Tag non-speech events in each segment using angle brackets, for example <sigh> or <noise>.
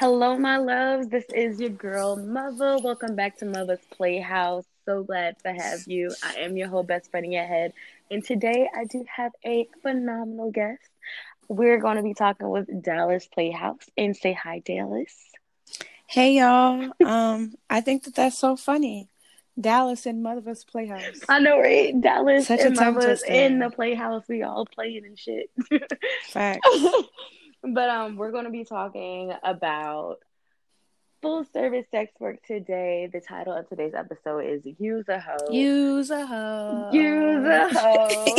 Hello, my loves. This is your girl, Mother. Welcome back to Mother's Playhouse. So glad to have you. I am your whole best friend in your head. And today I do have a phenomenal guest. We're going to be talking with Dallas Playhouse. And say hi, Dallas. Hey, y'all. Um, I think that that's so funny. Dallas and Mother's Playhouse. I know, right? Dallas Such and Mother's in the Playhouse. We all playing and shit. <laughs> Facts. But um, we're going to be talking about full service sex work today. The title of today's episode is "Use a Hoe." Use a hoe. Use a hoe.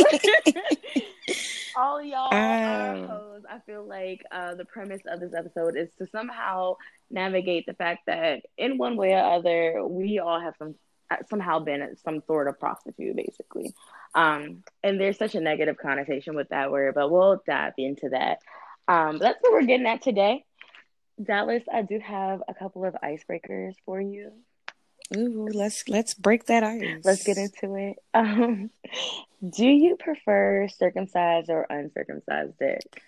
<laughs> All y'all are Um. hoes. I feel like uh, the premise of this episode is to somehow navigate the fact that in one way or other, we all have some uh, somehow been some sort of prostitute, basically. Um, and there's such a negative connotation with that word, but we'll dive into that. Um, but that's what we're getting at today. Dallas, I do have a couple of icebreakers for you. Ooh, let's let's break that ice. Let's get into it. <laughs> Um, do you prefer circumcised or uncircumcised dick?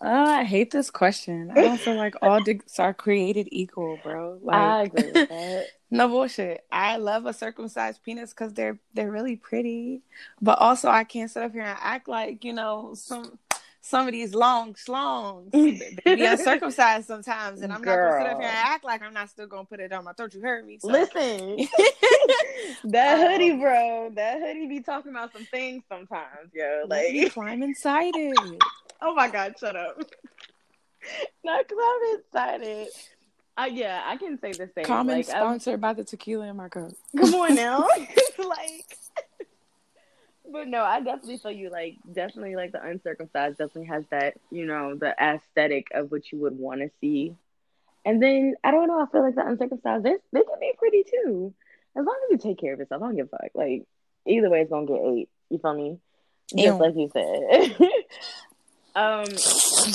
Uh, I hate this question. I don't feel like all dicks are created equal, bro. Like, I agree with that. <laughs> no bullshit. I love a circumcised penis because they're they're really pretty, but also I can't sit up here and act like you know some some of these long schlongs <laughs> they be uncircumcised sometimes, and I'm not gonna sit up here and act like I'm not still gonna put it on my throat. You heard me. So. Listen, <laughs> <laughs> that Um, hoodie, bro, that hoodie be talking about some things sometimes, yo. Let me Like, climb inside it. oh my god, shut up. Not because I'm excited. Uh, yeah, I can say the same. Comment like, I'm- sponsored by the tequila in my cup. Come on now. it's like But no, I definitely feel you like definitely like the uncircumcised definitely has that, you know, the aesthetic of what you would want to see. And then I don't know, I feel like the uncircumcised they they can be pretty too. As long as you take care of yourself, I don't give a fuck. Like either way it's gonna get ate. You feel me? Just Ew. like you said. <laughs> um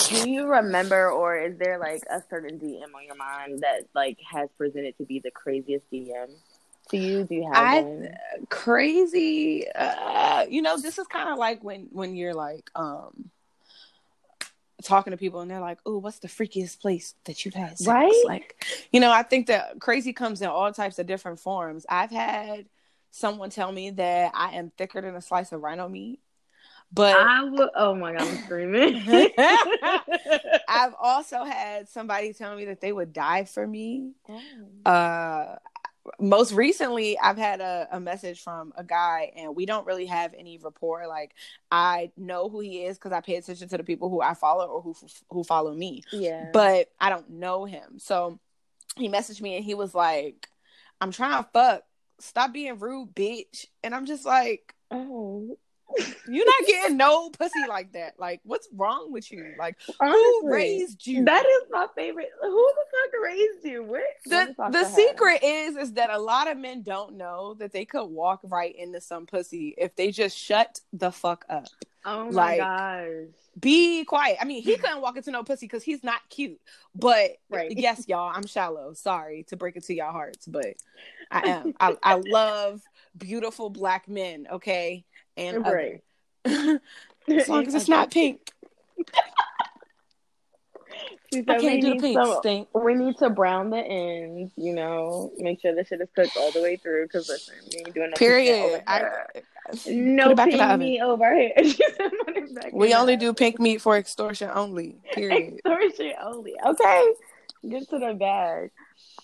do you remember or is there like a certain DM on your mind that like has presented to be the craziest DM to you? Do you have I- one? crazy uh you know this is kind of like when when you're like um talking to people and they're like oh what's the freakiest place that you've had sex? Right? like you know i think that crazy comes in all types of different forms i've had someone tell me that i am thicker than a slice of rhino meat but I would. Oh my god, I'm screaming. <laughs> i've <laughs> also had somebody tell me that they would die for me Oh. uh most recently i've had a, a message from a guy and we don't really have any rapport. Like i know who he is because i pay attention to the people who i follow or who who follow me yeah, but i don't know him. So he messaged me and he was like i'm trying to fuck. Stop being rude bitch. And i'm just like oh, you're not getting no pussy like that like what's wrong with you like honestly, who raised you That is my favorite. Who the fuck raised you? What? the fuck the secret is is that a lot of men don't know that they could walk right into some pussy if they just shut the fuck up. Oh my like- gosh. Be quiet. I mean, he couldn't walk into no pussy because he's not cute. But Right. yes, y'all, I'm shallow. Sorry to break it to y'all hearts, but I am. <laughs> I, I love beautiful black men. Okay, and Right. other. <laughs> as long as it's not pink. <laughs> She I we can't do the need pink some- stink. We need to brown the ends, you know, make sure the shit is cooked all the way through. Because listen, we ain't doing no Period. I, over here. no <laughs> put it back in pink the oven. meat over here. She said, "Put it We only do pink meat for extortion only. Period. Extortion only. Okay. Get to the bag.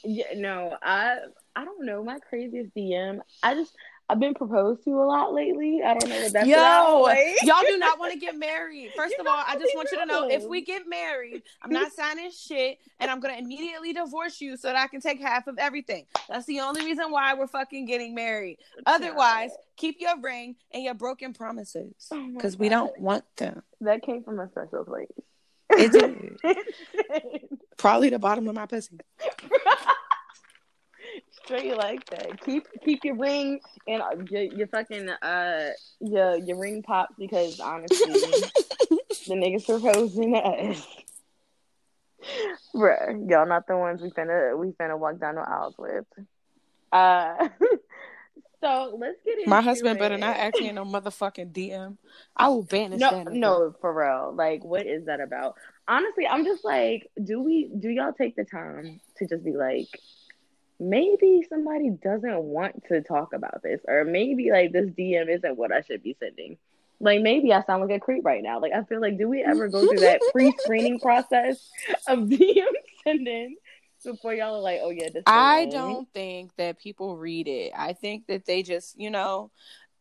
Yeah, no, I I don't know. My craziest DM. I just I've been proposed to a lot lately. I don't know what that's about. Yo, Like- y'all do not want to <laughs> get married. First of all, I just want you to know if we get married, I'm <laughs> not signing shit and I'm going to immediately divorce you so that I can take half of everything. That's the only reason why we're fucking getting married. Otherwise, keep your ring and your broken promises Oh because we don't want them. that came from a special place. It <laughs> did. It did. Probably the bottom of my pussy. Straight like that. Keep keep your ring and uh, your, your fucking uh your your ring pops because honestly <laughs> the niggas proposing to us. Bruh, y'all not the ones we finna we finna walk down the aisles with. Uh <laughs> So let's get into My husband it. better not ask me in no motherfucking DM. I will banish No, that. nigga. no, for real. Like, what is that about? Honestly, I'm just like, do we? Do y'all take the time to just be like, maybe somebody doesn't want to talk about this, or maybe like this DM isn't what I should be sending. Like maybe I sound like a creep right now. Like I feel like, do we ever go through that pre-screening process of <laughs> DM sending before y'all are like, oh yeah, this. I don't think that people read it. I think that they just, you know,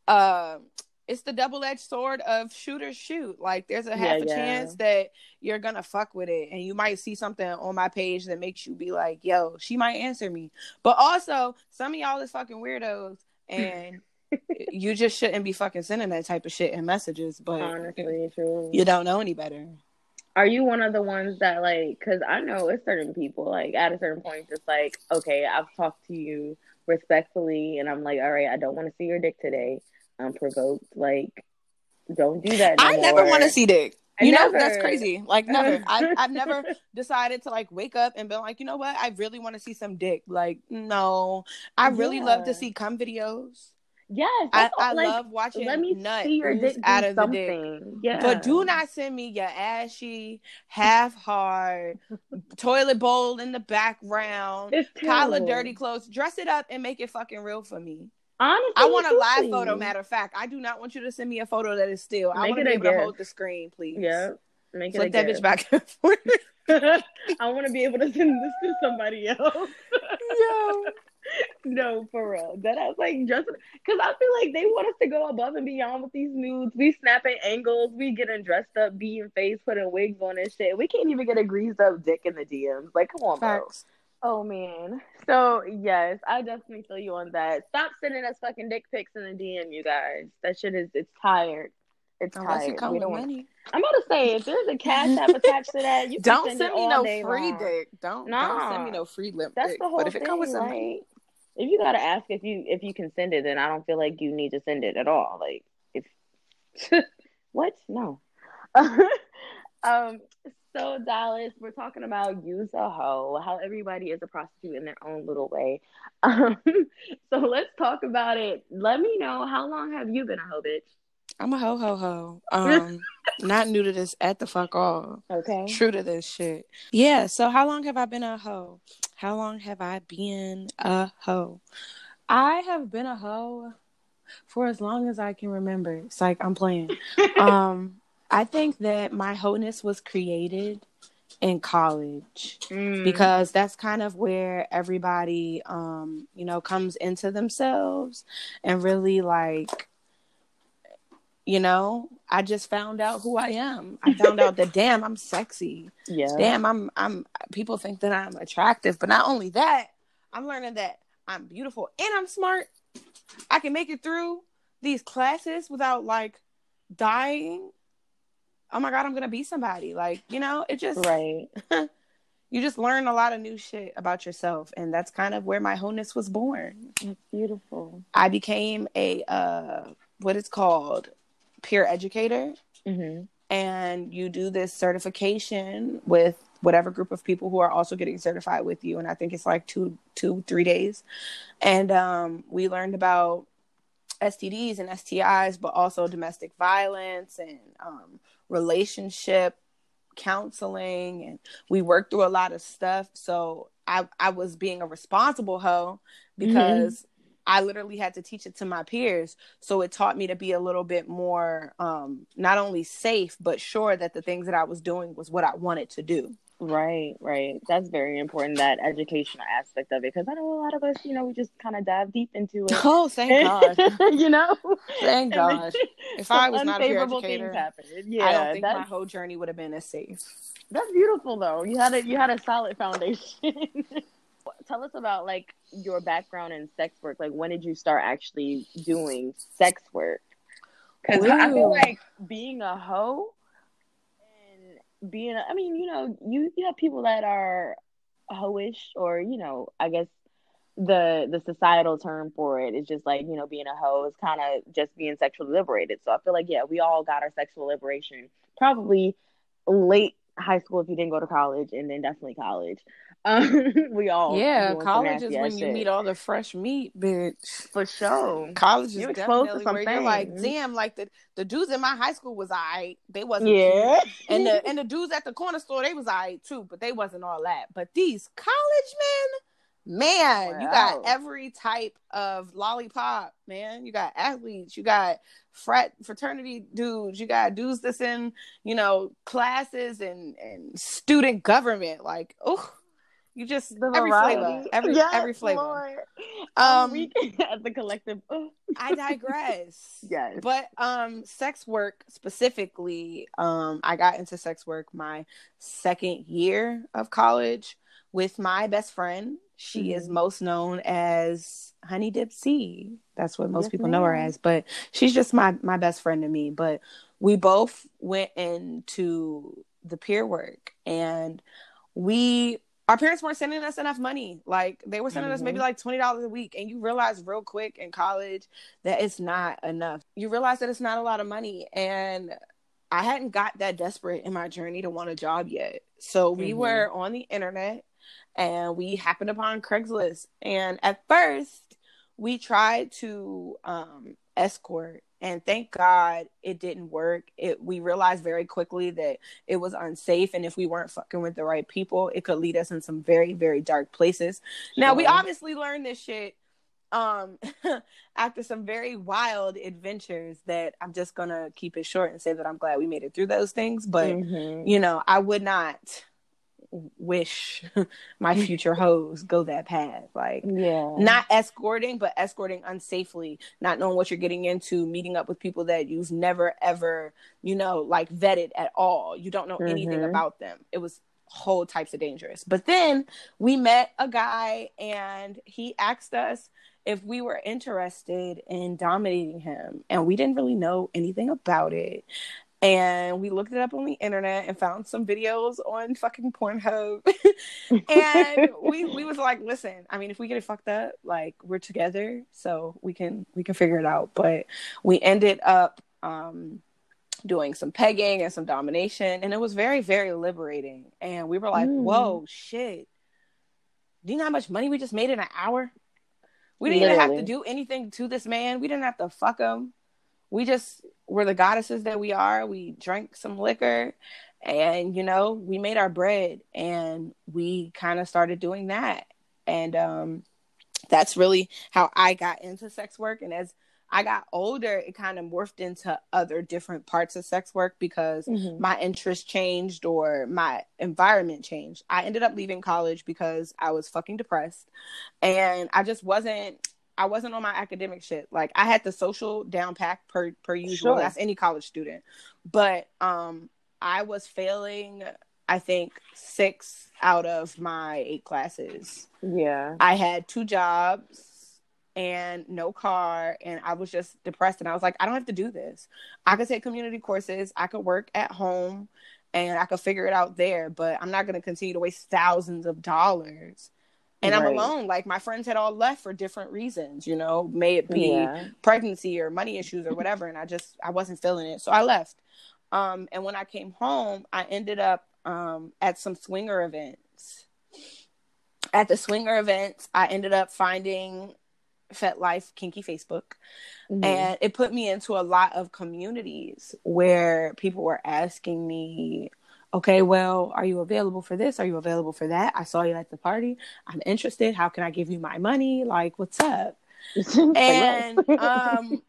uh, it's the double edged sword of shoot or shoot. Like there's a half Yeah, a yeah. chance that you're gonna fuck with it, and you might see something on my page that makes you be like, "Yo, she might answer me." But also, some of y'all is fucking weirdos, and <laughs> you just shouldn't be fucking sending that type of shit in messages. But Honestly, true. you don't know any better. Are you one of the ones that like? Because I know it's certain people like at a certain point, just like, okay, I've talked to you respectfully, and I'm like, all right, I don't want to see your dick today. I'm provoked. Like, don't do that. no I never want to see dick. I You know never. that's crazy. Like never. <laughs> I've, I've never decided to like wake up and be like, you know what? I really want to see some dick. Like no, I really love to see cum videos. Yes, I, I like, love watching Let me nut see your dick out of the dick. something. Yeah, But do not send me your ashy, half hard, <laughs> toilet bowl in the background, pile of dirty clothes. Dress it up and make it fucking real for me. Honestly, I want a live photo. Matter of fact, I do not want you to send me a photo that is still. I Make want to be able to hold the screen, please. Yeah, make it Flip a that bitch back and <laughs> forth. <laughs> I want to be able to send this to somebody else. Yo. <laughs> no, for real. That I was like just because I feel like they want us to go above and beyond with these nudes. We snapping angles, we getting dressed up, being face, putting wigs on and shit. We can't even get a greased up dick in the DMs. Like, come on, bro. Oh man. So yes, I definitely feel you on that. Stop sending us fucking dick pics in the DM, you guys. That shit is it's tired. It's Unless tired. it come We with money. I'm about to say if there's a cash app <laughs> attached to that, you Don't send, send me no free long. dick. Don't Nah. don't send me no free limp That's dick. the whole But if thing. it comes with like, if you gotta ask if you if you can send it, then I don't feel like you need to send it at all. Like if <laughs> what? No. <laughs> um. So Dallas, we're talking about use a hoe. How everybody is a prostitute in their own little way. <laughs> Um. So let's talk about it. Let me know how long have you been a hoe, bitch? I'm a ho ho ho. Um, <laughs> not new to this at the fuck all. Okay. True to this shit. Yeah. So how long have I been a hoe? How long have I been a hoe? I have been a hoe for as long as I can remember. It's like I'm playing. <laughs> um, I think that my wholeness was created in college Mm. because that's kind of where everybody um you know comes into themselves and really like you know i just found out who i am i found out that <laughs> damn i'm sexy yeah. damn i'm i'm people think that i'm attractive but not only that i'm learning that i'm beautiful and i'm smart i can make it through these classes without like dying oh my god i'm gonna be somebody. Like you know it just Right. <laughs> you just learn a lot of new shit about yourself and that's kind of where my wholeness was born. That's beautiful. i became a uh what it's called peer educator. Hmm and you do this certification with whatever group of people who are also getting certified with you and i think it's like two two three days. And um we learned about stds and stis but also domestic violence and um relationship counseling and we worked through a lot of stuff so i i was being a responsible hoe because I literally had to teach it to my peers. So it taught me to be a little bit more um not only safe but sure that the things that I was doing was what I wanted to do. Right, right. That's very important, that educational aspect of it. Because I know a lot of us, you know, we just kind of dive deep into it. <laughs> Oh, thank God. <laughs> you know? Thank God. If <laughs> I was not a peer educator. Yeah, I don't think that's, my whole journey would have been as safe. that's beautiful though. You had a you had a solid foundation. Tell us about like your background in sex work. Like when did you start actually doing sex work? Because I feel like being a hoe being, I mean, you know, you you have people that are hoish, or you know, I guess the the societal term for it is just like you know being a hoe is kind of just being sexually liberated. So I feel like yeah, we all got our sexual liberation probably late high school if you didn't go to college, and then definitely college. Um, <laughs> we all yeah, college is when you shit. meet all the fresh meat, bitch. for sure. College is You're exposed to definitely where you're like, damn, like the the dudes in my high school was I. They wasn't Yeah, cute. and the and the <laughs> dudes at the corner store they was I too, but they wasn't all that. But these college men, man, you got every type of lollipop, man. You got athletes, you got frat fraternity dudes, you got dudes that's in you know classes and and student government. Like, oh, you just the every variety. flavor, every Yes, every flavor. Lord. Um, we <laughs> at the collective. <laughs> I digress. <laughs> Yes. But um sex work specifically, um I got into sex work my second year of college with my best friend. She is Mhm. most known as Honey Dip C. That's what most Yes, people know her as, but she's just my my best friend to me, but we both went into the peer work and we our parents weren't sending us enough money. Like they were sending us maybe Mhm. like twenty dollars a week, and you realize real quick in college that it's not enough. You realize that it's not a lot of money, and I hadn't got that desperate in my journey to want a job yet. So we Mhm. were on the internet, and we happened upon Craigslist. And at first, we tried to um, escort, and thank God it didn't work. It we realized very quickly that it was unsafe and if we weren't fucking with the right people it could lead us in some very very dark places now we obviously learned this shit um <laughs> after some very wild adventures that i'm just gonna keep it short and say that i'm glad we made it through those things but Mhm. you know i would not wish <laughs> my future hoes go that path like yeah, not escorting, but escorting unsafely, not knowing what you're getting into, meeting up with people that you've never ever, you know, like vetted at all. You don't know anything Mhm. about them. It was whole types of dangerous. But then we met a guy and he asked us if we were interested in dominating him. And we didn't really know anything about it. And we looked it up on the internet and found some videos on fucking Pornhub. <laughs> and <laughs> we we was like, listen, I mean, if we get it fucked up, like we're together, so we can we can figure it out. But we ended up um doing some pegging and some domination, and it was very very liberating. And we were like, Mm. whoa, shit! Do you know how much money we just made in an hour? We didn't even have to do anything to this man. We didn't have to fuck him. We just were the goddesses that we are. We drank some liquor and you know we made our bread and we kind of started doing that and um that's really how i got into sex work and as i got older it kind of morphed into other different parts of sex work because Mhm. my interest changed or my environment changed i ended up leaving college because i was fucking depressed and i just wasn't I wasn't on my academic shit. Like I had the social down pack per per usual. Sure. That's any college student. But um I was failing I think 6 out of my 8 classes. yeah, I had two jobs and no car and I was just depressed and I was like I don't have to do this. I could take community courses, I could work at home and I could figure it out there, but I'm not going to continue to waste thousands of dollars. And I'm alone. Like my friends had all left for different reasons, you know, may it be yeah, pregnancy or money issues or whatever and i just i wasn't feeling it. So i left. Um and when i came home i ended up um at some swinger events. At the swinger events i ended up finding FetLife kinky facebook Mhm. and it put me into a lot of communities where people were asking me okay well are you available for this? Are you available for that? I saw you at the party. I'm interested. How can i give you my money? Like what's up? <laughs> And um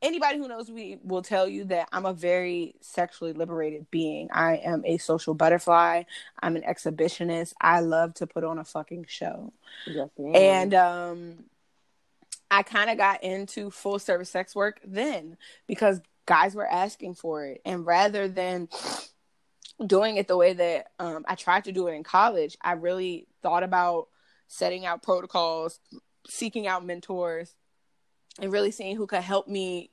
anybody who knows me will tell you that i'm a very sexually liberated being. I am a social butterfly. I'm an exhibitionist. I love to put on a fucking show. Yes, and um i kind of got into full service sex work then because guys were asking for it. And rather than doing it the way that um, i tried to do it in college i really thought about setting out protocols seeking out mentors and really seeing who could help me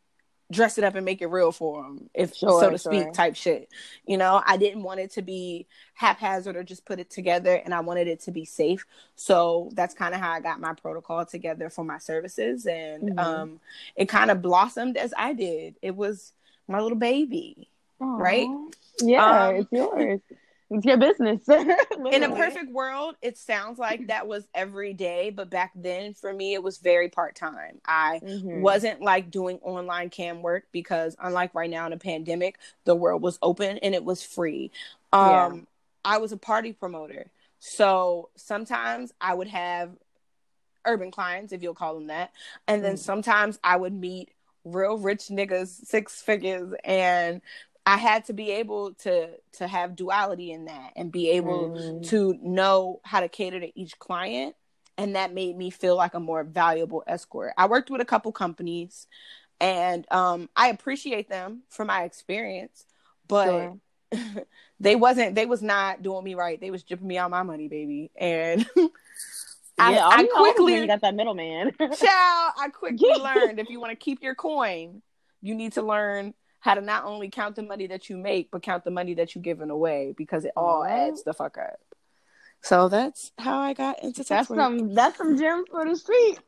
dress it up and make it real for them if Sure, so to speak type shit. You know i didn't want it to be haphazard or just put it together and i wanted it to be safe. So that's kind of how i got my protocol together for my services and Mhm. um it kind of blossomed as i did. It was my little baby right? Yeah, Um, it's yours. <laughs> It's your business. <laughs> In a perfect world, it sounds like that was every day, but back then for me, it was very part time. I mm-hmm. wasn't like doing online cam work because, unlike right now in a pandemic, the world was open and it was free. Um, yeah. I was a party promoter. So sometimes I would have urban clients, if you'll call them that. And then mm. sometimes I would meet real rich niggas, six figures, and I had to be able to to have duality in that and be able mm. to know how to cater to each client. And that made me feel like a more valuable escort. I worked with a couple companies and um, I appreciate them for my experience, but sure. <laughs> they wasn't they was not doing me right. They was dripping me out my money, baby. And <laughs> I, yeah, I, quickly got that middleman. <laughs> child, I quickly learned if you want to keep your coin, you need to learn how to not only count the money that you make, but count the money that you're giving away because it all adds the fuck up. So that's how I got into that's work. some that's some gems for the street.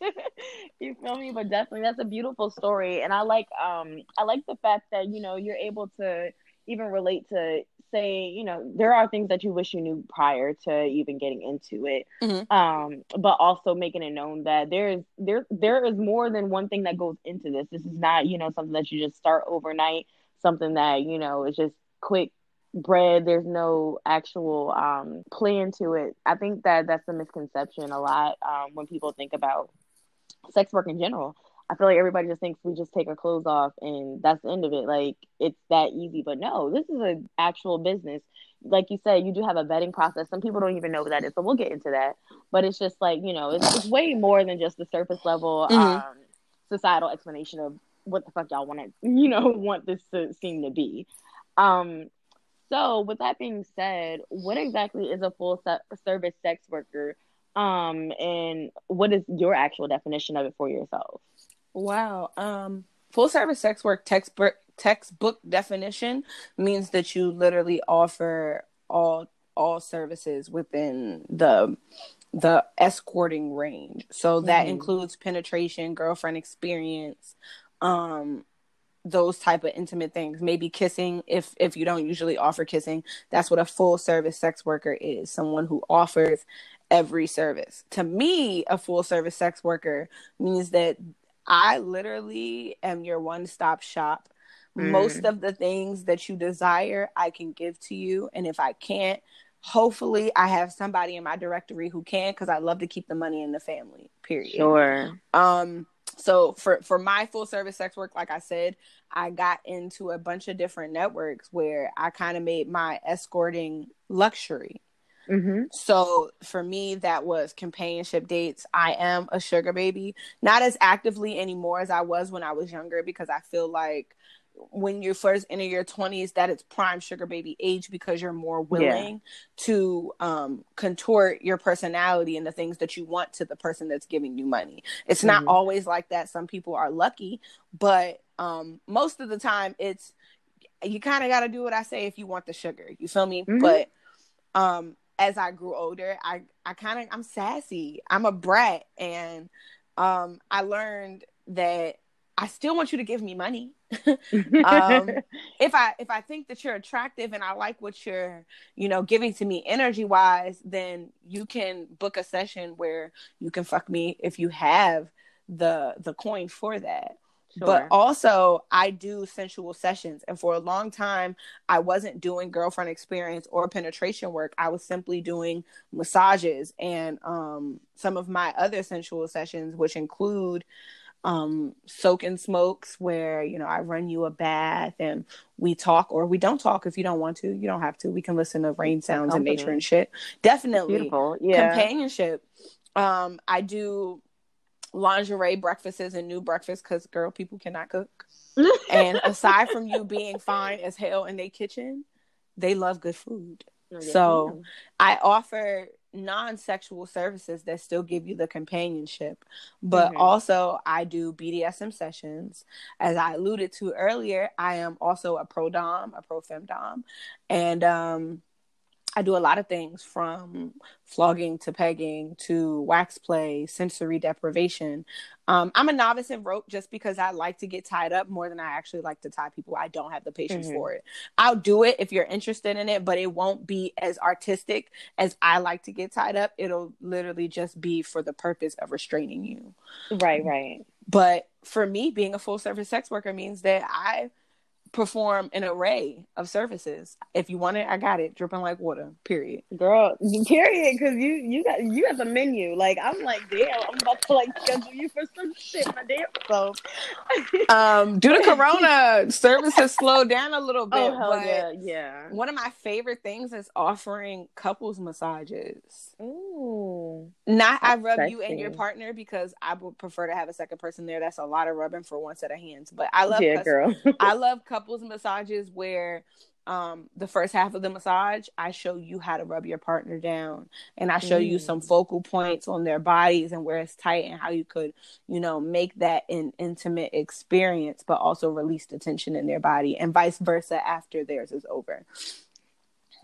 <laughs> you feel me? But definitely that's a beautiful story. And I like um I like the fact that, you know, you're able to even relate to say, you know, there are things that you wish you knew prior to even getting into it. Mm-hmm. Um, but also making it known that there is there there is more than one thing that goes into this. This is not, you know, something that you just start overnight, something that, you know, is just quick bread. There's no actual um plan to it. I think that that's a misconception a lot um, when people think about sex work in general. I feel like everybody just thinks we just take our clothes off and that's the end of it. Like it's that easy, but no, this is an actual business. Like you said, you do have a vetting process. Some people don't even know what that is, so we'll get into that. But it's just like you know, it's, it's way more than just the surface level mm-hmm. um, societal explanation of what the fuck y'all want to, <laughs> you know, want this to seem to be. Um, so with that being said, what exactly is a full se- service sex worker? Um, and what is your actual definition of it for yourself? Wow. Um, full service sex work textbook textbook definition means that you literally offer all all services within the the escorting range. So that mm. includes penetration, girlfriend experience, um those type of intimate things maybe kissing if if you don't usually offer kissing that's what a full service sex worker is someone who offers every service to me a full service sex worker means that I literally am your one stop shop. Mm. Most of the things that you desire, I can give to you. And if I can't, hopefully I have somebody in my directory who can because I love to keep the money in the family, period. Sure. Um, so for for my full service sex work, like I said, I got into a bunch of different networks where I kind of made my escorting luxury. Mm-hmm. So for me, that was companionship dates. I am a sugar baby, not as actively anymore as I was when I was younger, because I feel like when you first enter your 20s that it's prime sugar baby age because you're more willing yeah. to um, contort your personality and the things that you want to the person that's giving you money it's mm-hmm. not always like that some people are lucky but um, most of the time it's you kind of got to do what i say if you want the sugar you feel me mm-hmm. but um as I grew older, I I kind of I'm sassy. I'm a brat, and um, I learned that I still want you to give me money. <laughs> um, if I if I think that you're attractive and I like what you're you know giving to me energy wise, then you can book a session where you can fuck me if you have the the coin for that. Sure. But also, I do sensual sessions. And for a long time, I wasn't doing girlfriend experience or penetration work. I was simply doing massages and um, some of my other sensual sessions, which include um, soak and smokes, where, you know, I run you a bath and we talk or we don't talk if you don't want to. You don't have to. We can listen to rain sounds and nature and shit. Definitely. Beautiful. Yeah. Companionship. Um, I do lingerie breakfasts and new breakfasts because girl, people cannot cook. <laughs> and aside from you being fine as hell in their kitchen, they love good food. Oh, so I offer non-sexual services that still give you the companionship but mm-hmm. also i do bdsm sessions as i alluded to earlier i am also a pro dom a pro fem dom and um I do a lot of things from flogging to pegging to wax play, sensory deprivation. Um, I'm a novice in rope just because I like to get tied up more than I actually like to tie people. I don't have the patience mm-hmm. for it. I'll do it if you're interested in it, but it won't be as artistic as I like to get tied up. It'll literally just be for the purpose of restraining you. Right, right. But for me, being a full service sex worker means that I perform an array of services. If you want it, I got it, dripping like water. Period. Girl, <laughs> period. Because you you got you got the menu. Like I'm like, damn, I'm about to like schedule you for some shit, my damn self. <laughs> um, due to Corona, services slowed down a little bit. Oh hell yeah, yeah. One of my favorite things is offering couples massages. Ooh, not I rub sexy. you and your partner because I would prefer to have a second person there. That's a lot of rubbing for one set of hands. But I love yeah, girl. I love couples couples massages where um the first half of the massage i show you how to rub your partner down and i show mm. you some mm. focal points on their bodies and where it's tight and how you could you know make that an intimate experience but also release the tension in their body and vice versa after theirs is over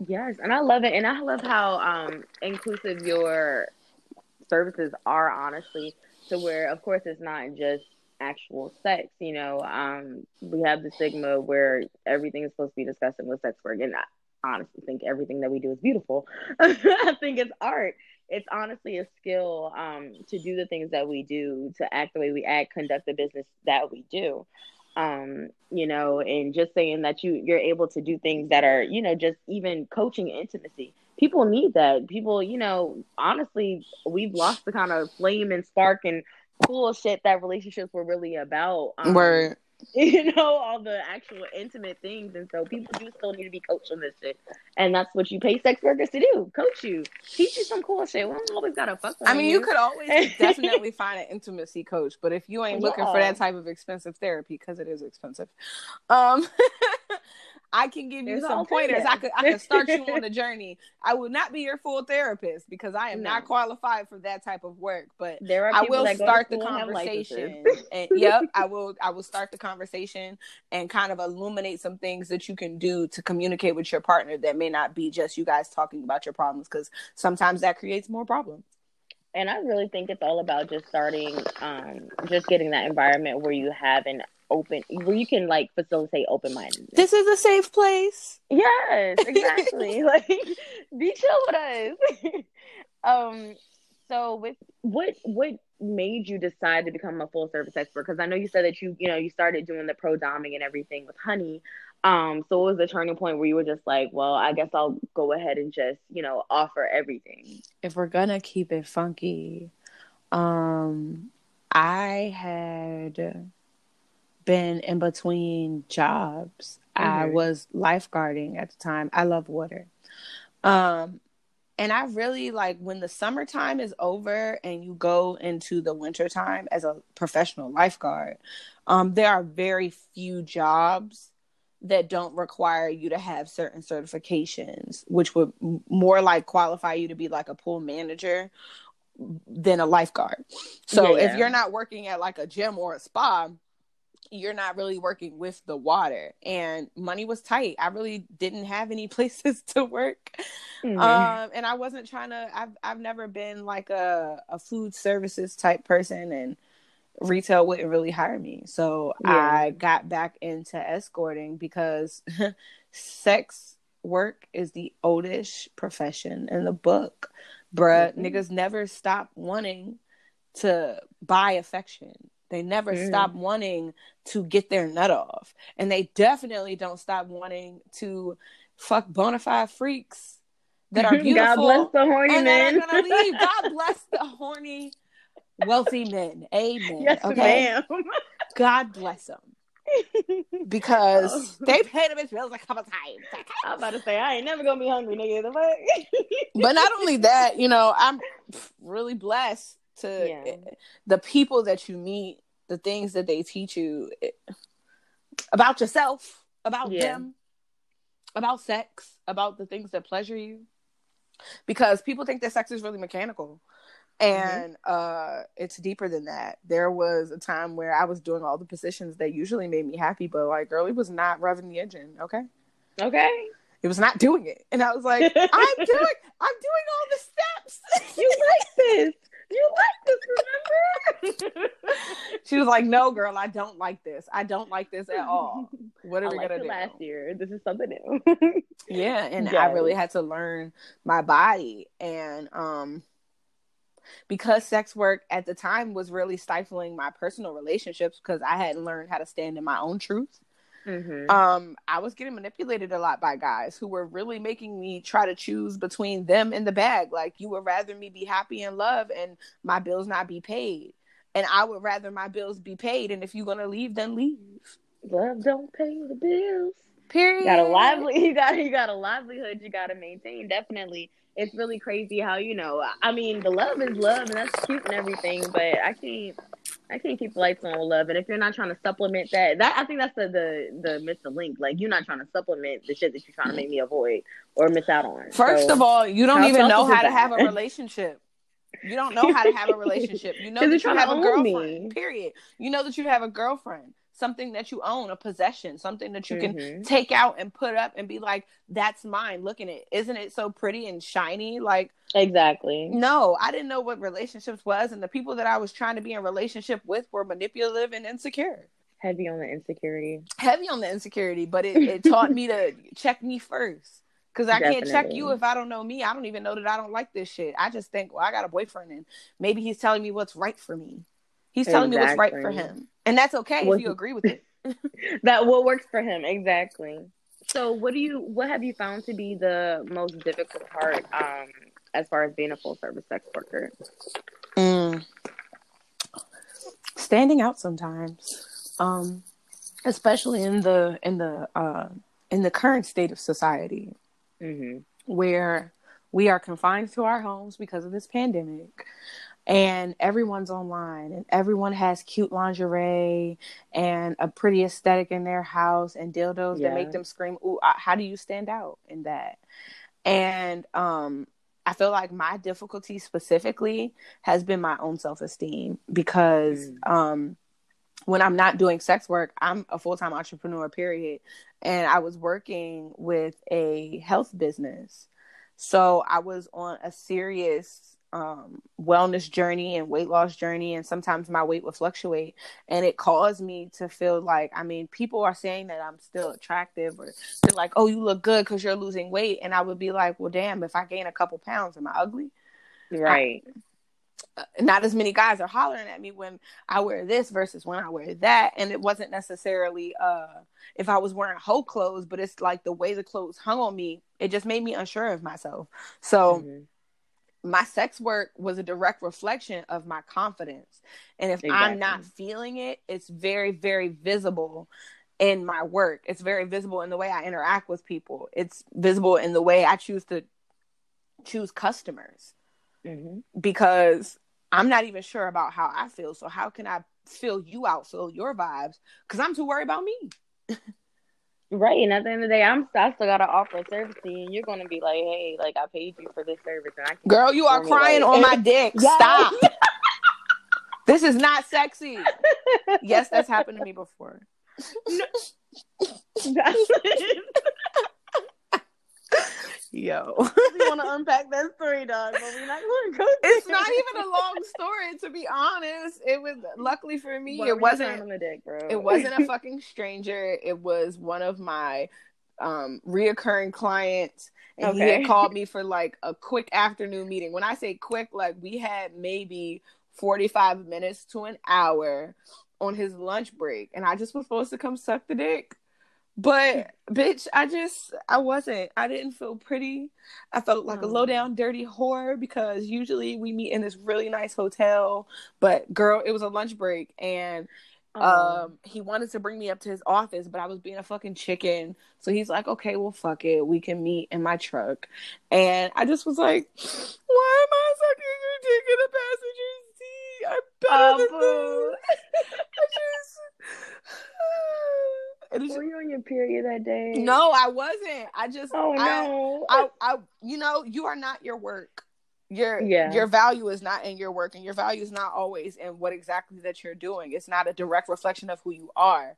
yes and i love it and i love how um inclusive your services are honestly to where of course it's not just actual sex. You know, um, we have the stigma where everything is supposed to be discussed with sex work, and I honestly think everything that we do is beautiful. <laughs> I think it's art. It's honestly a skill um, to do the things that we do, to act the way we act, conduct the business that we do. Um, you know, and just saying that you you're able to do things that are, you know, just even coaching intimacy people need that. People, you know, honestly, we've lost the kind of flame and spark and cool shit that relationships were really about. Um, Word. <laughs> You know, all the actual intimate things. And so people do still need to be coached on this shit. And that's what you pay sex workers to do coach you, teach you some cool shit. We don't always got to fuck I mean, you. you could always <laughs> definitely find an intimacy coach, but if you ain't looking yeah. for that type of expensive therapy, because it is expensive, um, <laughs> I can give There's you some pointers. I could I could start you on <laughs> the journey. I will not be your full therapist because I am no. not qualified for that type of work. But there are I will start the conversation. <laughs> and yep, I will I will start the conversation and kind of illuminate some things that you can do to communicate with your partner that may not be just you guys talking about your problems because sometimes that creates more problems and I really think it's all about just starting, um, just getting that environment where you have an open where you can like facilitate open mindedness. This is a safe place. Yes, <laughs> exactly. like be chill with us. <laughs> um so with what what made you decide to become a full service expert? Because I know you said that you, you know, you started doing the pro doming and everything with honey. Um, so what was the turning point where you were just like, well, I guess I'll go ahead and just, you know, offer everything. If we're gonna keep it funky, um, I had been in between jobs. Mm-hmm. I was lifeguarding at the time. I love water. Um, and I really like when the summertime is over and you go into the wintertime as a professional lifeguard, um, there are very few jobs that don't require you to have certain certifications, which would more like qualify you to be like a pool manager than a lifeguard. So yeah, yeah. if you're not working at like a gym or a spa, you're not really working with the water and money was tight i really didn't have any <laughs> places to work mm-hmm. um, and i wasn't trying to i've i've never been like a, a food services type person and retail wouldn't really hire me so yeah. i got back into escorting because <laughs> sex work is the oldest profession in the book bruh mm-hmm. niggas never stop wanting to buy affection they never mm. stop wanting to get their nut off. And they definitely don't stop wanting to fuck bona fide freaks that are beautiful. <laughs> God bless the horny and men. That are gonna leave. <laughs> God bless the horny, wealthy men. Amen. Yes, okay? ma'am. God bless them. because they pay the bitch bills a couple times. I'm about to say I ain't never gonna be hungry, nigga. But not only that, you know, I'm really blessed to yeah. the people that you meet, the things that they teach you eh, about yourself, about yeah. them, about sex, about the things that pleasure you. Because people think that sex is really mechanical. And mm-hmm. uh, it's deeper than that. There was a time where I was doing all the positions that usually made me happy, but like girl, it was not revving the engine. Okay. Okay. it was not doing it. And I was like, <laughs> I'm doing, I'm doing all the steps. you like this. You like this, remember? <laughs> she was like, No, girl, I don't like this. I don't like this at all. What are I we gonna do? last year. This is something new. <laughs> Yeah, and I really had to learn my body and um because sex work at the time was really stifling my personal relationships because I hadn't learned how to stand in my own truth. Mhm. Um I was getting manipulated a lot by guys who were really making me try to choose between them and the bag. Like you would rather me be happy in love and my bills not be paid. And I would rather my bills be paid and if you're going to leave then leave. Love don't pay the bills. Period. You got a lively <laughs> you got you got a livelihood you gotta maintain. Definitely. It's really crazy how, you know, I mean the love is love and that's cute and everything, but I can't I can't keep the lights on with love. And if you're not trying to supplement that that I think that's the the, the missing link. Like you're not trying to supplement the shit that you're trying to make me avoid or miss out on. First So- of all, you don't even know how to have a <laughs> relationship. You don't know how to have a relationship. You know <laughs> that you have a girlfriend. me. Period. You know that you have a girlfriend, something that you own, a possession, something that you can Mhm. take out and put up and be like, "That's mine. Look at it. Isn't it so pretty and shiny?" Like, Exactly. no, I didn't know what relationships was, and the people that I was trying to be in relationship with were manipulative and insecure. Heavy on the insecurity. Heavy on the insecurity, but it, it <laughs> taught me to check me first. Cause I can't check you if I don't know me. I don't even know that I don't like this shit. I just think, well, I got a boyfriend and maybe he's telling me what's right for me. He's telling me what's right for him. And that's okay Well, if you agree with it. <laughs> <laughs> that what works for him exactly so what do you what have you found to be the most difficult part um as far as being a full service sex worker Mm. Standing out sometimes. Um especially in the in the uh in the current state of society. mm-hmm. where we are confined to our homes because of this pandemic and everyone's online and everyone has cute lingerie and a pretty aesthetic in their house and dildos that make them scream ooh how do you stand out in that? And um I feel like my difficulty specifically has been my own self-esteem because um when I'm not doing sex work, I'm a full-time entrepreneur period and I was working with a health business. So I was on a serious um, wellness journey and weight loss journey, and sometimes my weight would fluctuate, and it caused me to feel like I mean, people are saying that I'm still attractive, or they're like, "Oh, you look good because you're losing weight," and I would be like, "Well, damn, if I gain a couple pounds, am I ugly?" right Uh, not as many guys are hollering at me when I wear this versus when I wear that. And it wasn't necessarily uh if I was wearing whole clothes, but it's like the way the clothes hung on me, it just made me unsure of myself. So Mhm. My sex work was a direct reflection of my confidence. And if I'm not feeling it, it's very, very visible in my work. It's very visible in the way I interact with people. It's visible in the way I choose to choose customers Mhm. because I'm not even sure about how I feel. So how can I fill you out, fill your vibes? Because I'm too worried about me. <laughs> right and at the end of the day i'm i still gotta offer a service to you and you're gonna be like hey like i paid you for this service and i can't Girl, you are crying like- on my dick. Yes. Stop. <laughs> this is not sexy. Yes, that's happened to me before. <laughs> <laughs> Yo. we want to unpack that story, dog, but we're not going to go. it's not even a long story, to be honest. It was luckily for me, were it wasn't crying on the dick, bro. it wasn't a <laughs> fucking stranger. It was one of my um reoccurring clients. And he had called me for like a quick afternoon meeting. When I say quick, like we had maybe 45 minutes to an hour on his lunch break. And I just was supposed to come suck the dick. But bitch, I just I wasn't. I didn't feel pretty. I felt like a Oh. low down dirty whore because usually we meet in this really nice hotel. But girl, it was a lunch break and Oh. um he wanted to bring me up to his office but i was being a fucking chicken so he's like okay well fuck it we can meet in my truck and i just was like why am i sucking your dick in the passenger seat i'm better Oh, than this <laughs> i just <sighs> <laughs> and Were you on your period that day? no i wasn't i just Oh I, no. I, I, you know, you are not your work. your Yeah. your value is not in your work and your value is not always in what exactly that you're doing it's not a direct reflection of who you are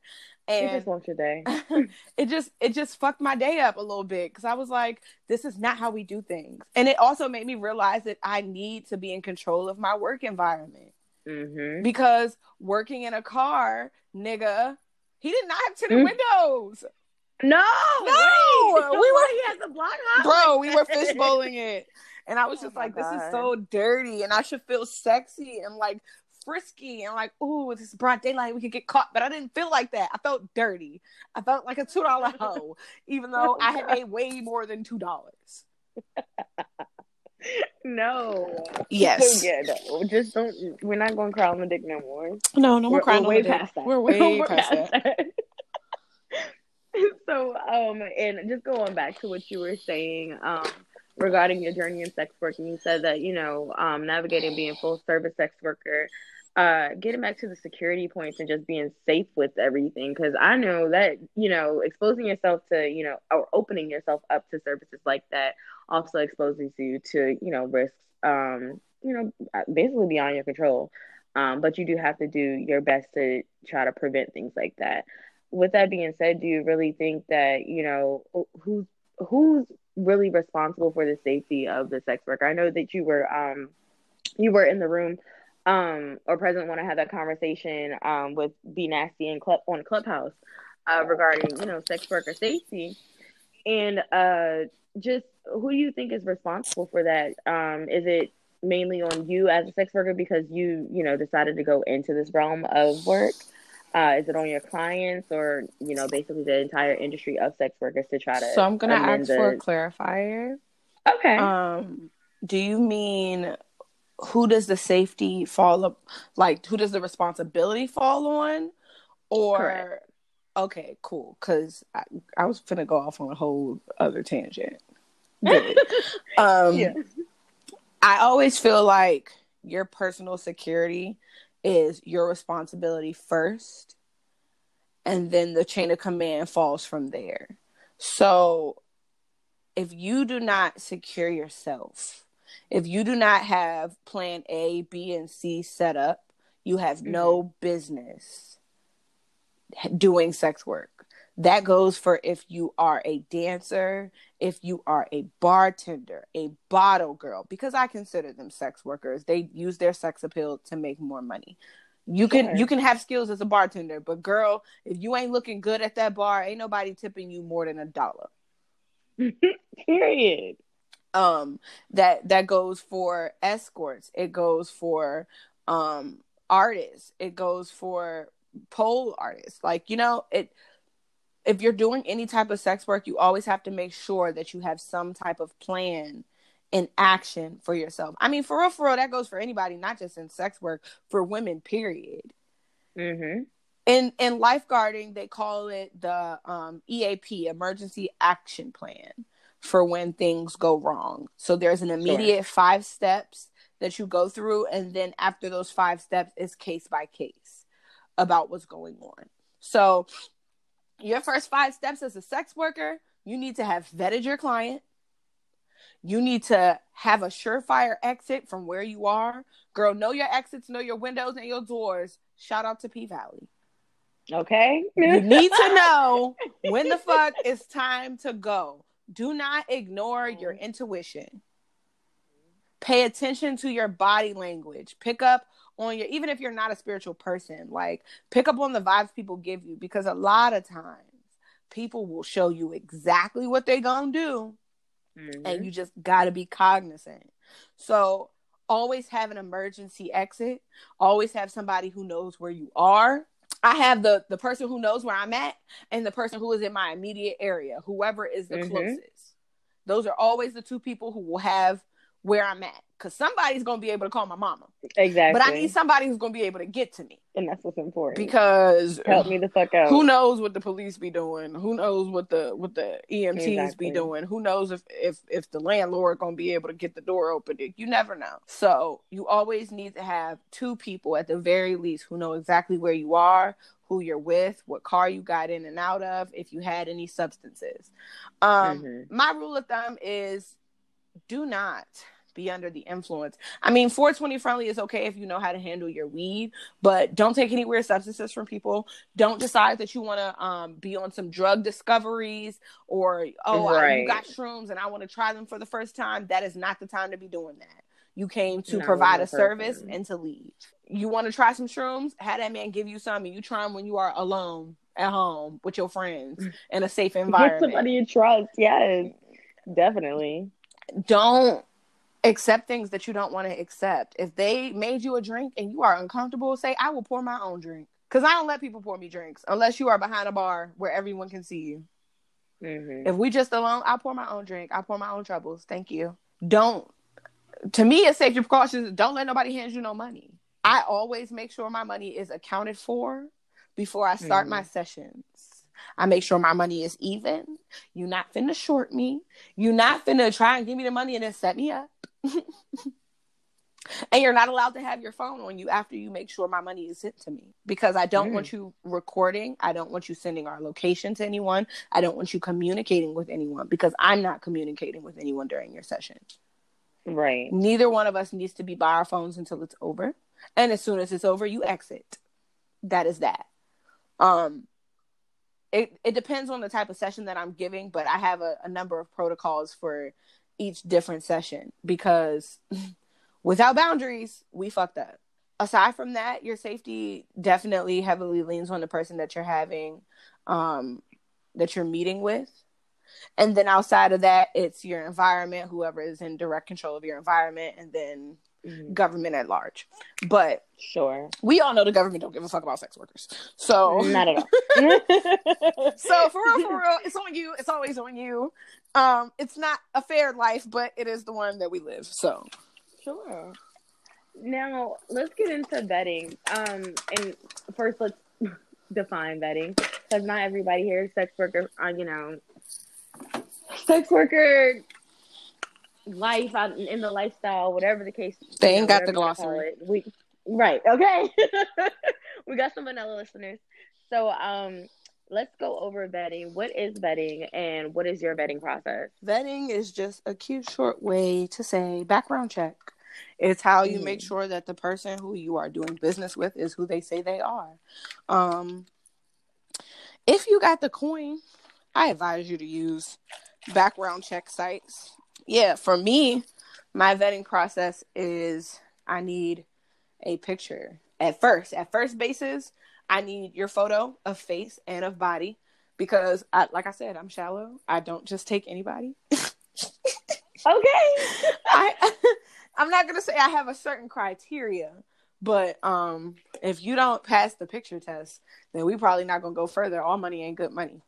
You just want your day. <laughs> it just it just fucked my day up a little bit because I was like, this is not how we do things. And it also made me realize that I need to be in control of my work environment hmm because working in a car, nigga, he did not have tinted Mm. windows, No, No, wait. we <laughs> were- He has a block hot bro. We were fishbowling it, and I was <laughs> Oh just like, this is so dirty, and I should feel sexy and like frisky and like, ooh, this is broad daylight. We could get caught, but I didn't feel like that. I felt dirty. I felt like a two dollar <laughs> hoe, even though I had made way more than two dollars. No. Yes. <laughs> Yeah, no. Just don't. We're not going to cry on the dick no more. No, no we're, more crying we're on way the dick. past that. We're <laughs> way We're past that. <laughs> so, um, and just going back to what you were saying, um, regarding your journey in sex work, and you said that you know, um, navigating being full service sex worker, uh, getting back to the security points and just being safe with everything, because I know that you know, exposing yourself to you know, or opening yourself up to services like that also exposes you to you know risks, um, you know, basically beyond your control. Um, but you do have to do your best to try to prevent things like that. With that being said, do you really think that you know who's who's really responsible for the safety of the sex worker? I know that you were um you were in the room um or President when I had that conversation um with Be Nasty and Club on Clubhouse uh, regarding you know sex worker safety and uh just who do you think is responsible for that? Um, is it mainly on you as a sex worker because you you know decided to go into this realm of work? Uh, is it on your clients or you know basically the entire industry of sex workers to try to? So I'm gonna ask for a the- clarifier. Okay. Um, do you mean who does the safety fall up? Like who does the responsibility fall on? Or Correct. okay, cool. Because I, I was gonna go off on a whole other tangent. <laughs> Good. um, yeah. I always feel like your personal security is your responsibility first, and then the chain of command falls from there. So, if you do not secure yourself, if you do not have plan A, B, and C set up, you have mm-hmm. no business doing sex work. That goes for if you are a dancer, if you are a bartender, a bottle girl, because I consider them sex workers. They use their sex appeal to make more money. You can Sure. you can have skills as a bartender, but girl, if you ain't looking good at that bar, ain't nobody tipping you more than a dollar. <laughs> Period. Um that that goes for escorts, it goes for um artists, it goes for pole artists. Like, you know, it if you're doing any type of sex work, you always have to make sure that you have some type of plan and action for yourself. I mean, for real, for real, that goes for anybody, not just in sex work, for women, period. Mm-hmm. In in lifeguarding, they call it the um, EAP, Emergency Action Plan, for when things go wrong. So there's an immediate five steps that you go through, and then after those five steps, it's case by case about what's going on. So your first five steps as a sex worker, you need to have vetted your client. You need to have a surefire exit from where you are. Girl, know your exits, know your windows and your doors. Shout out to P Valley. Okay. You need to know when the fuck it's time to go. Do not ignore your intuition. Pay attention to your body language. Pick up on your, even if you're not a spiritual person, like pick up on the vibes people give you because a lot of times people will show you exactly what they're going to do Mhm. and you just got to be cognizant. So always have an emergency exit. Always have somebody who knows where you are. I have the the person who knows where I'm at and the person who is in my immediate area, whoever is the Mhm. closest. Those are always the two people who will have where I'm at cuz somebody's going to be able to call my mama. exactly. But I need somebody who's going to be able to get to me and that's what's important. because help me the fuck out. who knows what the police be doing who knows what the what the emts Exactly. be doing who knows if if if the landlord gonna be able to get the door open you never know so you always need to have two people at the very least who know exactly where you are who you're with what car you got in and out of if you had any substances um Mhm. my rule of thumb is do not be under the influence. I mean, 420 friendly is okay if you know how to handle your weed, but don't take any weird substances from people. Don't decide that you want to um, be on some drug discoveries or, oh, right. I, you got shrooms and I want to try them for the first time. That is not the time to be doing that. You came to provide a service and to leave. You want to try some shrooms? Have that man give you some and you try them when you are alone at home with your friends in a safe environment. Get somebody you trust. Yes, definitely. Don't accept things that you don't want to accept. If they made you a drink and you are uncomfortable, say, I will pour my own drink. Because I don't let people pour me drinks unless you are behind a bar where everyone can see you. Mm-hmm. If we just alone, I'll pour my own drink. I'll pour my own troubles. Thank you. Don't. To me, it's safety precautions. Don't let nobody hand you no money. I always make sure my money is accounted for before I start mm. my sessions. I make sure my money is even. You not finna short me. You not finna try and give me the money and then set me up. <laughs> and you're not allowed to have your phone on you after you make sure my money is sent to me because I don't mm. want you recording. I don't want you sending our location to anyone. I don't want you communicating with anyone because I'm not communicating with anyone during your session. Right. Neither one of us needs to be by our phones until it's over. And as soon as it's over, you exit. That is that. Um, it, it depends on the type of session that I'm giving, but I have a, a number of protocols for each different session because <laughs> without boundaries, we fucked up. Aside from that, your safety definitely heavily leans on the person that you're having, um, that you're meeting with. And then outside of that, it's your environment, whoever is in direct control of your environment, and then mm-hmm. government at large. But sure, we all know the government don't give a fuck about sex workers. So not at all. <laughs> <laughs> so for real, for real, it's on you. It's always on you. Um, it's not a fair life, but it is the one that we live. So sure. Now let's get into vetting. Um, and first let's <laughs> define vetting because not everybody here is sex worker. Uh, you know, sex worker life out in the lifestyle, whatever the case. They ain't know, got the glossary. We right, okay. <laughs> we got some vanilla listeners. So um let's go over vetting. What is vetting and what is your vetting process? Vetting is just a cute short way to say background check. It's how you mm. make sure that the person who you are doing business with is who they say they are. Um if you got the coin, I advise you to use background check sites yeah, for me, my vetting process is I need a picture at first. At first basis, I need your photo of face and of body because, I, like I said, I'm shallow. I don't just take anybody. <laughs> okay. <laughs> I <laughs> I'm not gonna say I have a certain criteria, but um, if you don't pass the picture test, then we probably not gonna go further. All money ain't good money.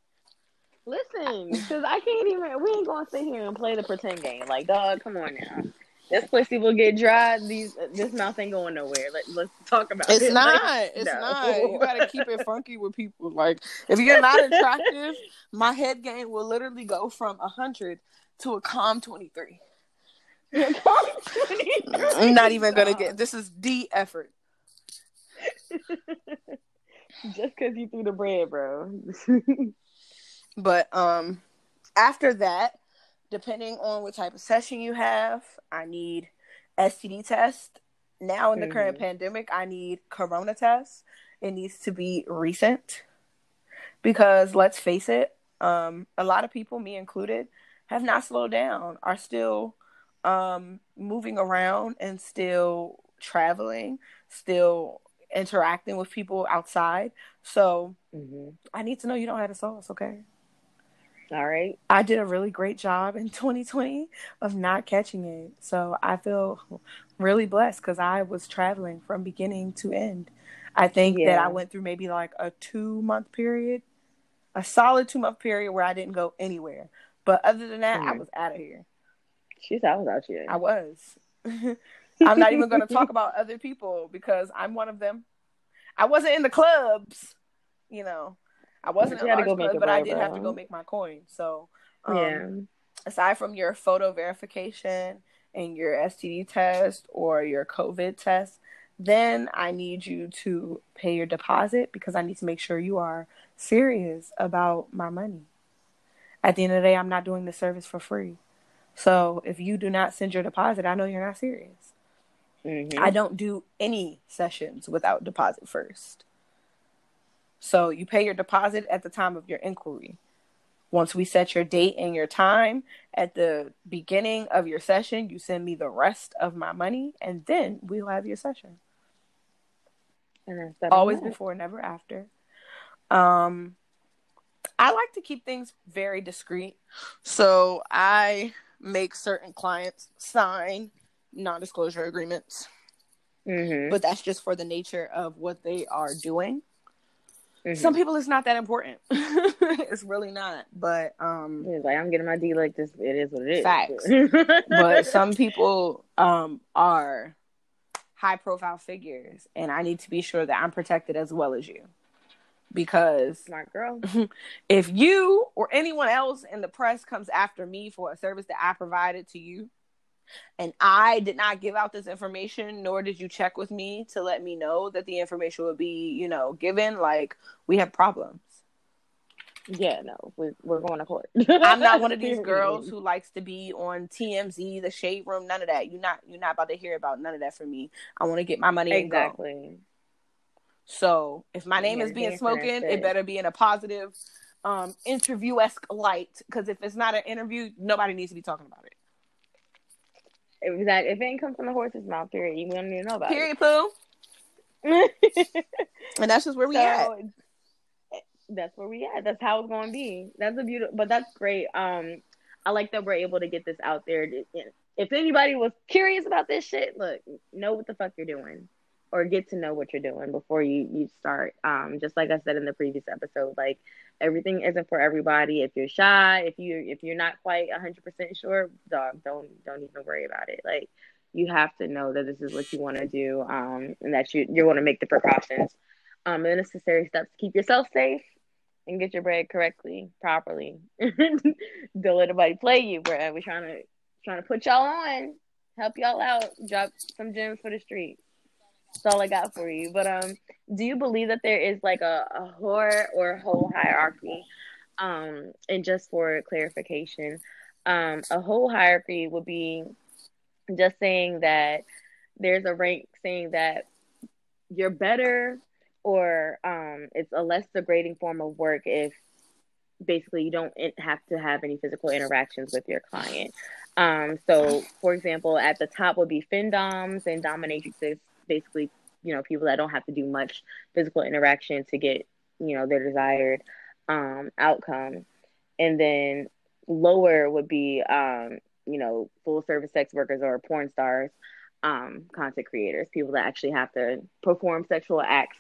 Listen, because I can't even. We ain't gonna sit here and play the pretend game. Like, dog, come on now. This pussy will get dry. These this mouth ain't going nowhere. Let, let's talk about it. it's it. Not, like, <laughs> it's no. not. You gotta keep it funky with people. Like, if you're not attractive, my head game will literally go from a hundred to a calm twenty three. <laughs> I'm not even gonna get. This is D effort. <laughs> Just because you threw the bread, bro. But um after that, depending on what type of session you have, I need STD test. Now in the mm-hmm. current pandemic, I need corona test. It needs to be recent because let's face it, um, a lot of people, me included, have not slowed down, are still um, moving around and still traveling, still interacting with people outside. So mm-hmm. I need to know you don't have the sauce, okay? All right. I did a really great job in <laughs> 2020 of not catching it. So I feel really blessed because I was traveling from beginning to end. I think yeah. that I went through maybe like a two month period, a solid two month period where I didn't go anywhere. But other than that, mm-hmm. I was out of here. She's I was out here. I was. <laughs> I'm not even going to talk about other people because I'm one of them. I wasn't in the clubs, you know. I wasn't a large club, but I did have to go make my coin. So um, yeah. Aside from your photo verification and your STD test or your COVID test, then I need you to pay your deposit because I need to make sure you are serious about my money. At the end of the day, I'm not doing the service for free. So if you do not send your deposit, I know you're not serious. Mm-hmm. I don't do any sessions without deposit first. So you pay your deposit at the time of your inquiry. Once we set your date and your time at the beginning of your session, you send me the rest of my money, and then we'll have your session. Always before, never after. Um, I like to keep things very discreet, so I make certain clients sign non-disclosure agreements. Mm-hmm. But that's just for the nature of what they are doing. Mm-hmm. Some people it's not that important. <laughs> it's really not. But um it's like I'm getting my D like this. It is what it is. Facts. <laughs> but some people um are high profile figures and I need to be sure that I'm protected as well as you. Because smart girl. <laughs> If you or anyone else in the press comes after me for a service that I provided to you, and I did not give out this information, nor did you check with me to let me know that the information would be, you know, given. Like, we have problems. Yeah, no, we're, we're going to court. I'm not one of <laughs> these girls who likes to be on TMZ, the shade room, none of that. You're not you're not about to hear about none of that from me. I want to get my money exactly. So if my name is being spoken, it better be in a positive um interview esque light. Because if it's not an interview, nobody needs to be talking about it. Exactly. If it ain't come from the horse's mouth, period, you don't need to know about period, it. Period, poo. <laughs> and that's just where we so, at. That's where we at. That's how it's going to be. That's a beautiful, but that's great. Um, I like that we're able to get this out there. If anybody was curious about this shit, look, know what the fuck you're doing, or get to know what you're doing before you you start. Um, just like I said in the previous episode, like everything isn't for everybody. If you're shy, if you if you're not quite 100% sure, dog, don't don't even worry about it. Like you have to know that this is what you want to do um, and that you you want to make the precautions um, the necessary steps to keep yourself safe and get your bread correctly, properly. <laughs> Don't let nobody play you, bro. We're trying to trying to put y'all on, help y'all out, drop some gems for the street. That's all I got for you. But um, do you believe that there is like a, a whore or whole hierarchy? Um, and just for clarification, um, a whole hierarchy would be just saying that there's a rank saying that you're better or um, it's a less degrading form of work if basically you don't have to have any physical interactions with your client. Um, so, for example, at the top would be femdoms and dominatrixes, basically, you know, people that don't have to do much physical interaction to get, you know, their desired um, outcome. And then lower would be, um, you know, full service sex workers or porn stars, um, content creators, people that actually have to perform sexual acts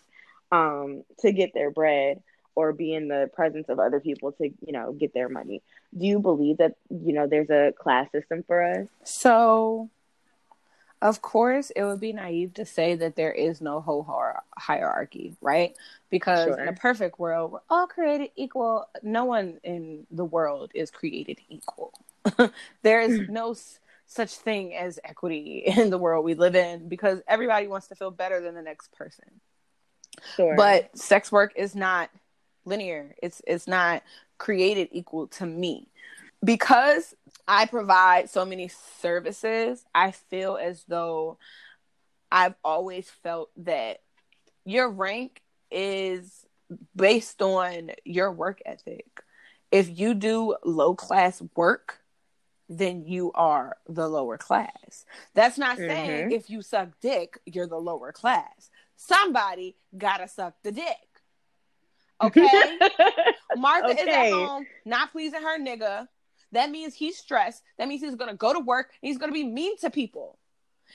um, to get their bread or be in the presence of other people to you know get their money do you believe that you know there's a class system for us so of course it would be naive to say that there is no whole hierarchy right because sure. in a perfect world we're all created equal no one in the world is created equal <laughs> there is no s- such thing as equity <laughs> in the world we live in because everybody wants to feel better than the next person Sure. But sex work is not linear. It's it's not created equal to me. Because I provide so many services, I feel as though I've always felt that your rank is based on your work ethic. If you do low class work, then you are the lower class. That's not saying mm-hmm. if you suck dick, you're the lower class somebody gotta suck the dick. Okay? <laughs> Martha okay. is at home, not pleasing her nigga. That means he's stressed. That means he's gonna go to work he's gonna be mean to people.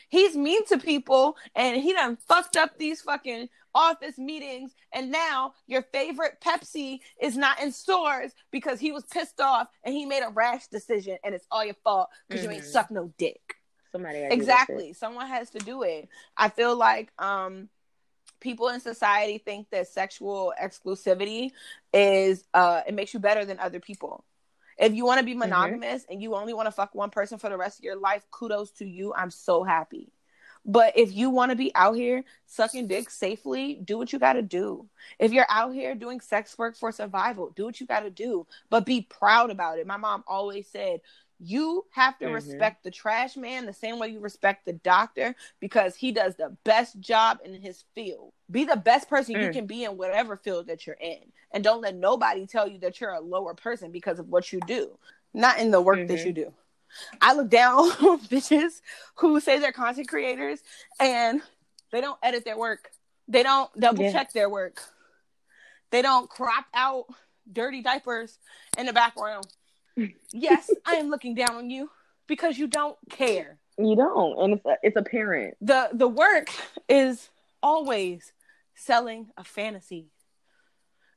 He's mean to people and he done fucked up these fucking office meetings and now your favorite Pepsi is not in stores because he was pissed off and he made a rash decision and it's all your fault because mm-hmm. you ain't mm-hmm. suck no dick. Somebody exactly. Someone has to do it. I feel like um people in society think that sexual exclusivity is uh it makes you better than other people. If you want to be mm-hmm. monogamous mm-hmm. and you only want to fuck one person for the rest of your life, kudos to you. I'm so happy. But if you want to be out here sucking dick safely, do what you got to do. If you're out here doing sex work for survival, do what you got to do. But be proud about it. My mom always said, You have to Mhm. respect the trash man the same way you respect the doctor because he does the best job in his field. Be the best person you Mm. can be in whatever field that you're in. And don't let nobody tell you that you're a lower person because of what you do, not in the work that Mhm. you do. I look down <laughs> on bitches who say they're content creators and they don't edit their work. They don't double Yeah. check their work. They don't crop out dirty diapers in the background. Yes, I am looking down on you because you don't care. You don't, and it's it's apparent. The the work is always selling a fantasy.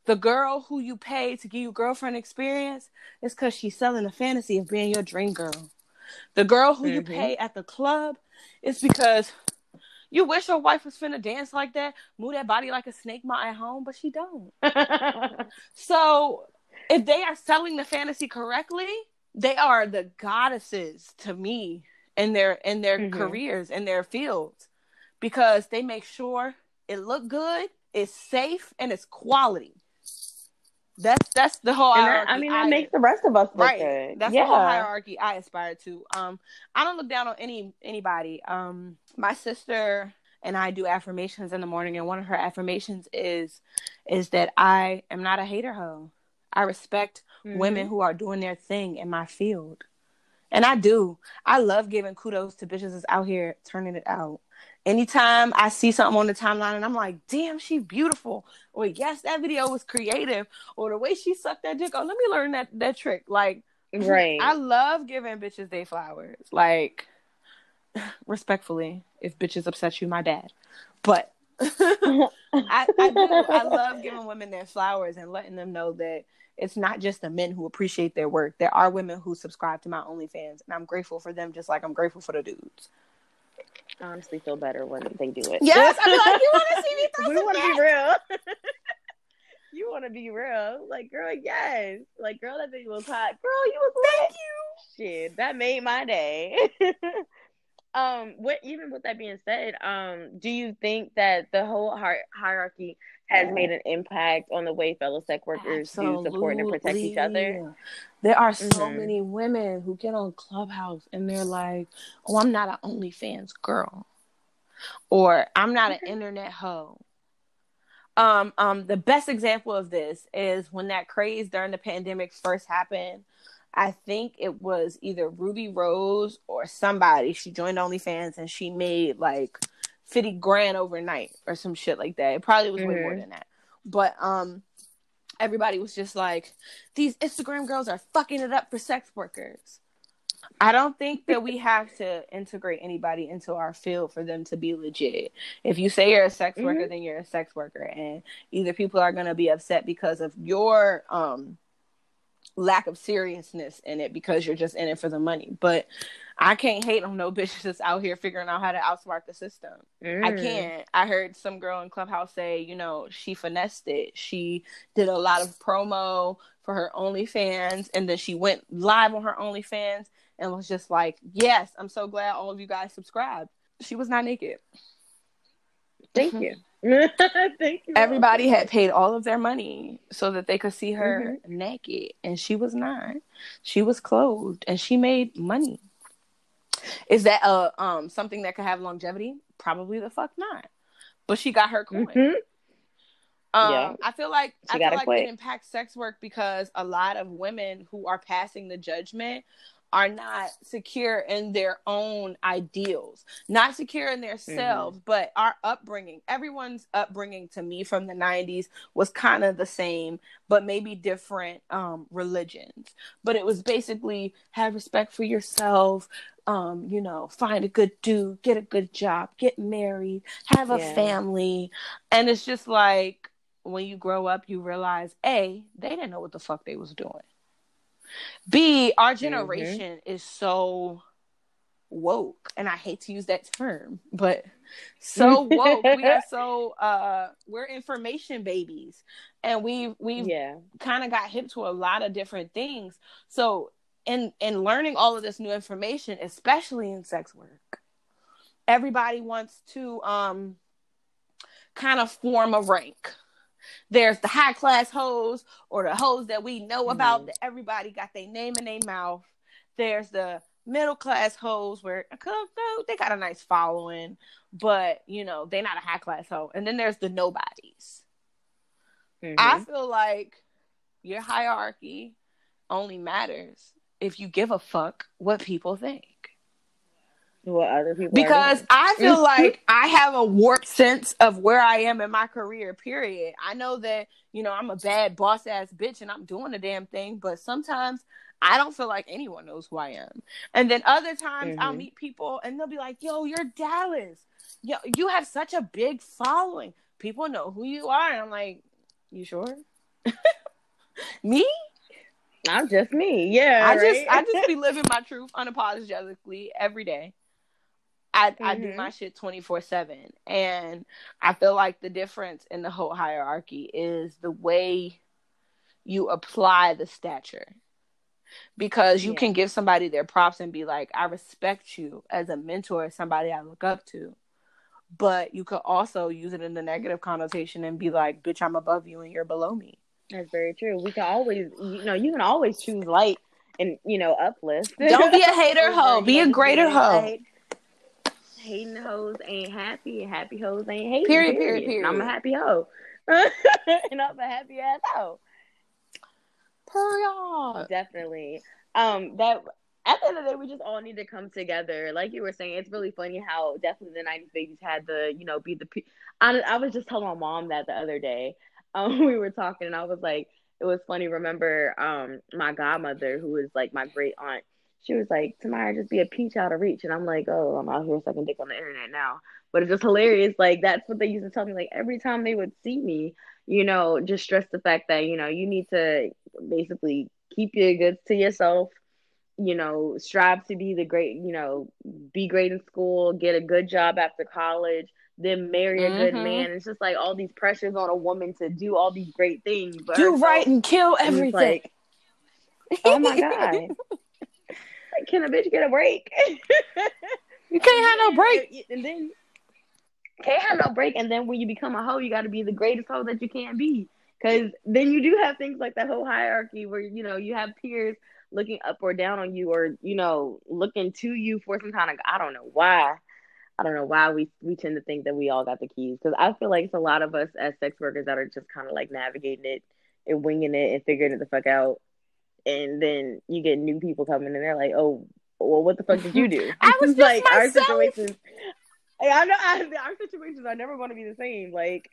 The girl who you pay to give you girlfriend experience is because she's selling a fantasy of being your dream girl. The girl who you Mhm. pay at the club is because you wish your wife was finna dance like that, move that body like a snake ma at home, but she don't. <laughs> So if they are selling the fantasy correctly, they are the goddesses to me in their in their Mhm. careers in their fields because they make sure it look good, it's safe, and it's quality. That's that's the whole that, hierarchy I mean, I- that makes the rest of us look right. good. That's yeah. the whole hierarchy I aspire to. Um, I don't look down on any anybody. Um, my sister and I do affirmations in the morning, and one of her affirmations is is that I am not a hater hoe. I respect Mm-hmm. women who are doing their thing in my field. And I do. I love giving kudos to bitches that's out here turning it out. Anytime I see something on the timeline and I'm like, damn, she's beautiful. Or yes, that video was creative. Or the way she sucked that dick. Oh, let me learn that that trick. Like right. I love giving bitches they flowers. Like <sighs> respectfully, if bitches upset you, my bad. But <laughs> I, I do. I love giving women their flowers and letting them know that it's not just the men who appreciate their work. There are women who subscribe to my OnlyFans, and I'm grateful for them, just like I'm grateful for the dudes. I honestly feel better when they do it. Yes, I be like, you want to see me <laughs> throw we want to be real. <laughs> you want to be real, like girl. Yes, like girl. That thing was hot, girl. You was Thank lit. Shit, that made my day. <laughs> um, what even with that being said, um, do you think that the whole hier- hierarchy has made an impact on the way fellow sex workers do support and protect each other? There are so Mhm. many women who get on Clubhouse and they're like, "Oh, I'm not an OnlyFans girl," or "I'm not an <laughs> internet hoe." Um, um, the best example of this is when that craze during the pandemic first happened. I think it was either Ruby Rose or somebody. She joined OnlyFans and she made like 50 grand overnight or some shit like that. It probably was way more Mhm. than that. But um everybody was just like, these Instagram girls are fucking it up for sex workers. I don't think that we have to integrate anybody into our field for them to be legit. If you say you're a sex worker, Mhm. then you're a sex worker. And either people are gonna be upset because of your um lack of seriousness in it because you're just in it for the money. But I can't hate on no <laughs> bitches that's out here figuring out how to outsmart the system. I Mm. can't. I heard some girl in Clubhouse say, you know, she finessed it. She did a lot of promo for her OnlyFans, and then she went live on her OnlyFans and was just like, "Yes, I'm so glad all of you guys subscribed." She was not naked. Thank you. <laughs> Thank you. Everybody had paid all of their money so that they could see her naked, and she was not. She was clothed, and she made money. Is that uh um something that could have longevity? Probably the fuck not. But she got her coin. Mhm. Um, Yeah. I feel like She I feel like quit. it impacts sex work because a lot of women who are passing the judgment are not secure in their own ideals, not secure in Mm-hmm. but our upbringing, everyone's upbringing to me from the 90s was kind of the same, but maybe different um, religions. But it was basically have respect for yourself, um, you know, find a good dude, get a good job, get married, have a Yeah. family. And it's just like when you grow up, you realize A, they didn't know what the fuck they was doing. B, Mm-hmm. our generation is so woke, and I hate to use that term, but so woke. we are <laughs> so uh we're information babies. And we've we've Yeah. kind of got hip to a lot of different things. So in in learning all of this new information, especially in sex work, everybody wants to um kind of form a rank. There's the high class hoes or the hoes that we know about Mhm. that everybody got their name in their mouth there's the middle class hoes where they got a nice following, but you know they're not a high class hoe. And then there's the nobodies. Mm-hmm. I feel like your hierarchy only matters if you give a fuck what people think. What other people because I feel <laughs> like I have a warped sense of where I am in my career, period. I know that, you know, I'm a bad boss ass bitch and I'm doing a damn thing, but sometimes I don't feel like anyone knows who I am. And then other times mm-hmm. I'll meet people and they'll be like, yo, you're Dallas. Yo, you have such a big following. People know who you are. And I'm like, you sure? <laughs> me? I'm just me. Yeah. I right? just I just be <laughs> living my truth unapologetically every day. I, mm-hmm. I do mm-hmm. my shit 24 7. And I feel like the difference in the whole hierarchy is the way you apply the stature. Because you yeah. can give somebody their props and be like, I respect you as a mentor, somebody I look up to. But you could also use it in the negative connotation and be like, bitch, I'm above you and you're below me. That's very true. We can always, you know, you can always choose light and, you know, uplift. <laughs> Don't be a hater hoe. Be a greater hoe hating hoes ain't happy, happy hoes ain't hating. Period, period, period. I'm a happy hoe. <laughs> and I'm a happy ass hoe. Period. Definitely. Um, that at the end of the day, we just all need to come together. Like you were saying, it's really funny how definitely the '90s babies had the, you know, be the. I, I was just telling my mom that the other day. Um, <laughs> we were talking, and I was like, it was funny. Remember, um, my godmother, who is like my great aunt, she was like, Tamara, just be a peach out of reach. And I'm like, oh, I'm out here sucking dick on the internet now. But it's just hilarious. Like, that's what they used to tell me. Like, every time they would see me, you know, just stress the fact that, you know, you need to basically keep your goods to yourself, you know, strive to be the great, you know, be great in school, get a good job after college, then marry a mm-hmm. good man. It's just like all these pressures on a woman to do all these great things. But do right and kill everything. Like, <laughs> oh my God. can a bitch get a break? <laughs> you can't have no break. And then can't have no break. And then when you become a hoe, you got to be the greatest hoe that you can be. Because then you do have things like that whole hierarchy where you know you have peers looking up or down on you, or you know looking to you for some kind of I don't know why. I don't know why we we tend to think that we all got the keys because I feel like it's a lot of us as sex workers that are just kind of like navigating it and winging it and figuring it the fuck out and then you get new people coming and they're like, oh, well, what the fuck did you do? <laughs> I was <laughs> like our situations. I know I, our situations are never going to be the same. Like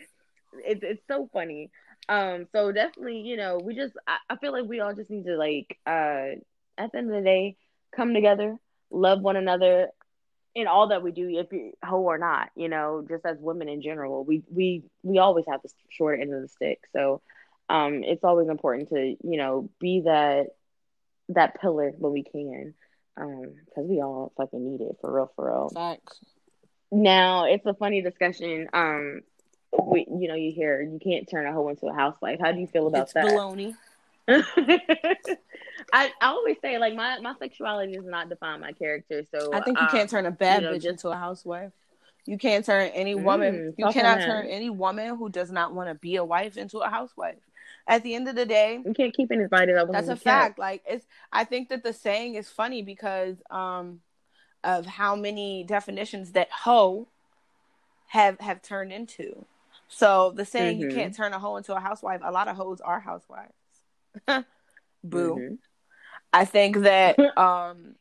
it's it's so funny. Um, so definitely, you know, we just I, I feel like we all just need to like uh at the end of the day come together, love one another in all that we do, if you're hoe or not, you know, just as women in general, we we we always have the short end of the stick. So um, it's always important to you know be that that pillar when we can, because um, we all fucking need it for real, for real. Thanks. Now it's a funny discussion. Um, we, you know, you hear you can't turn a hoe into a housewife. How do you feel about it's that? Baloney. <laughs> I, I always say like my, my sexuality does not define my character. So I think you um, can't turn a bad you know, bitch just, into a housewife. You can't turn any woman. Mm, you cannot turn any woman who does not want to be a wife into a housewife at the end of the day, you can't keep anybody that That's a fact. Like it's, I think that the saying is funny because um, of how many definitions that hoe have have turned into. So the saying mm-hmm. you can't turn a hoe into a housewife. A lot of hoes are housewives. Boo. Mm-hmm. I think that <laughs> um,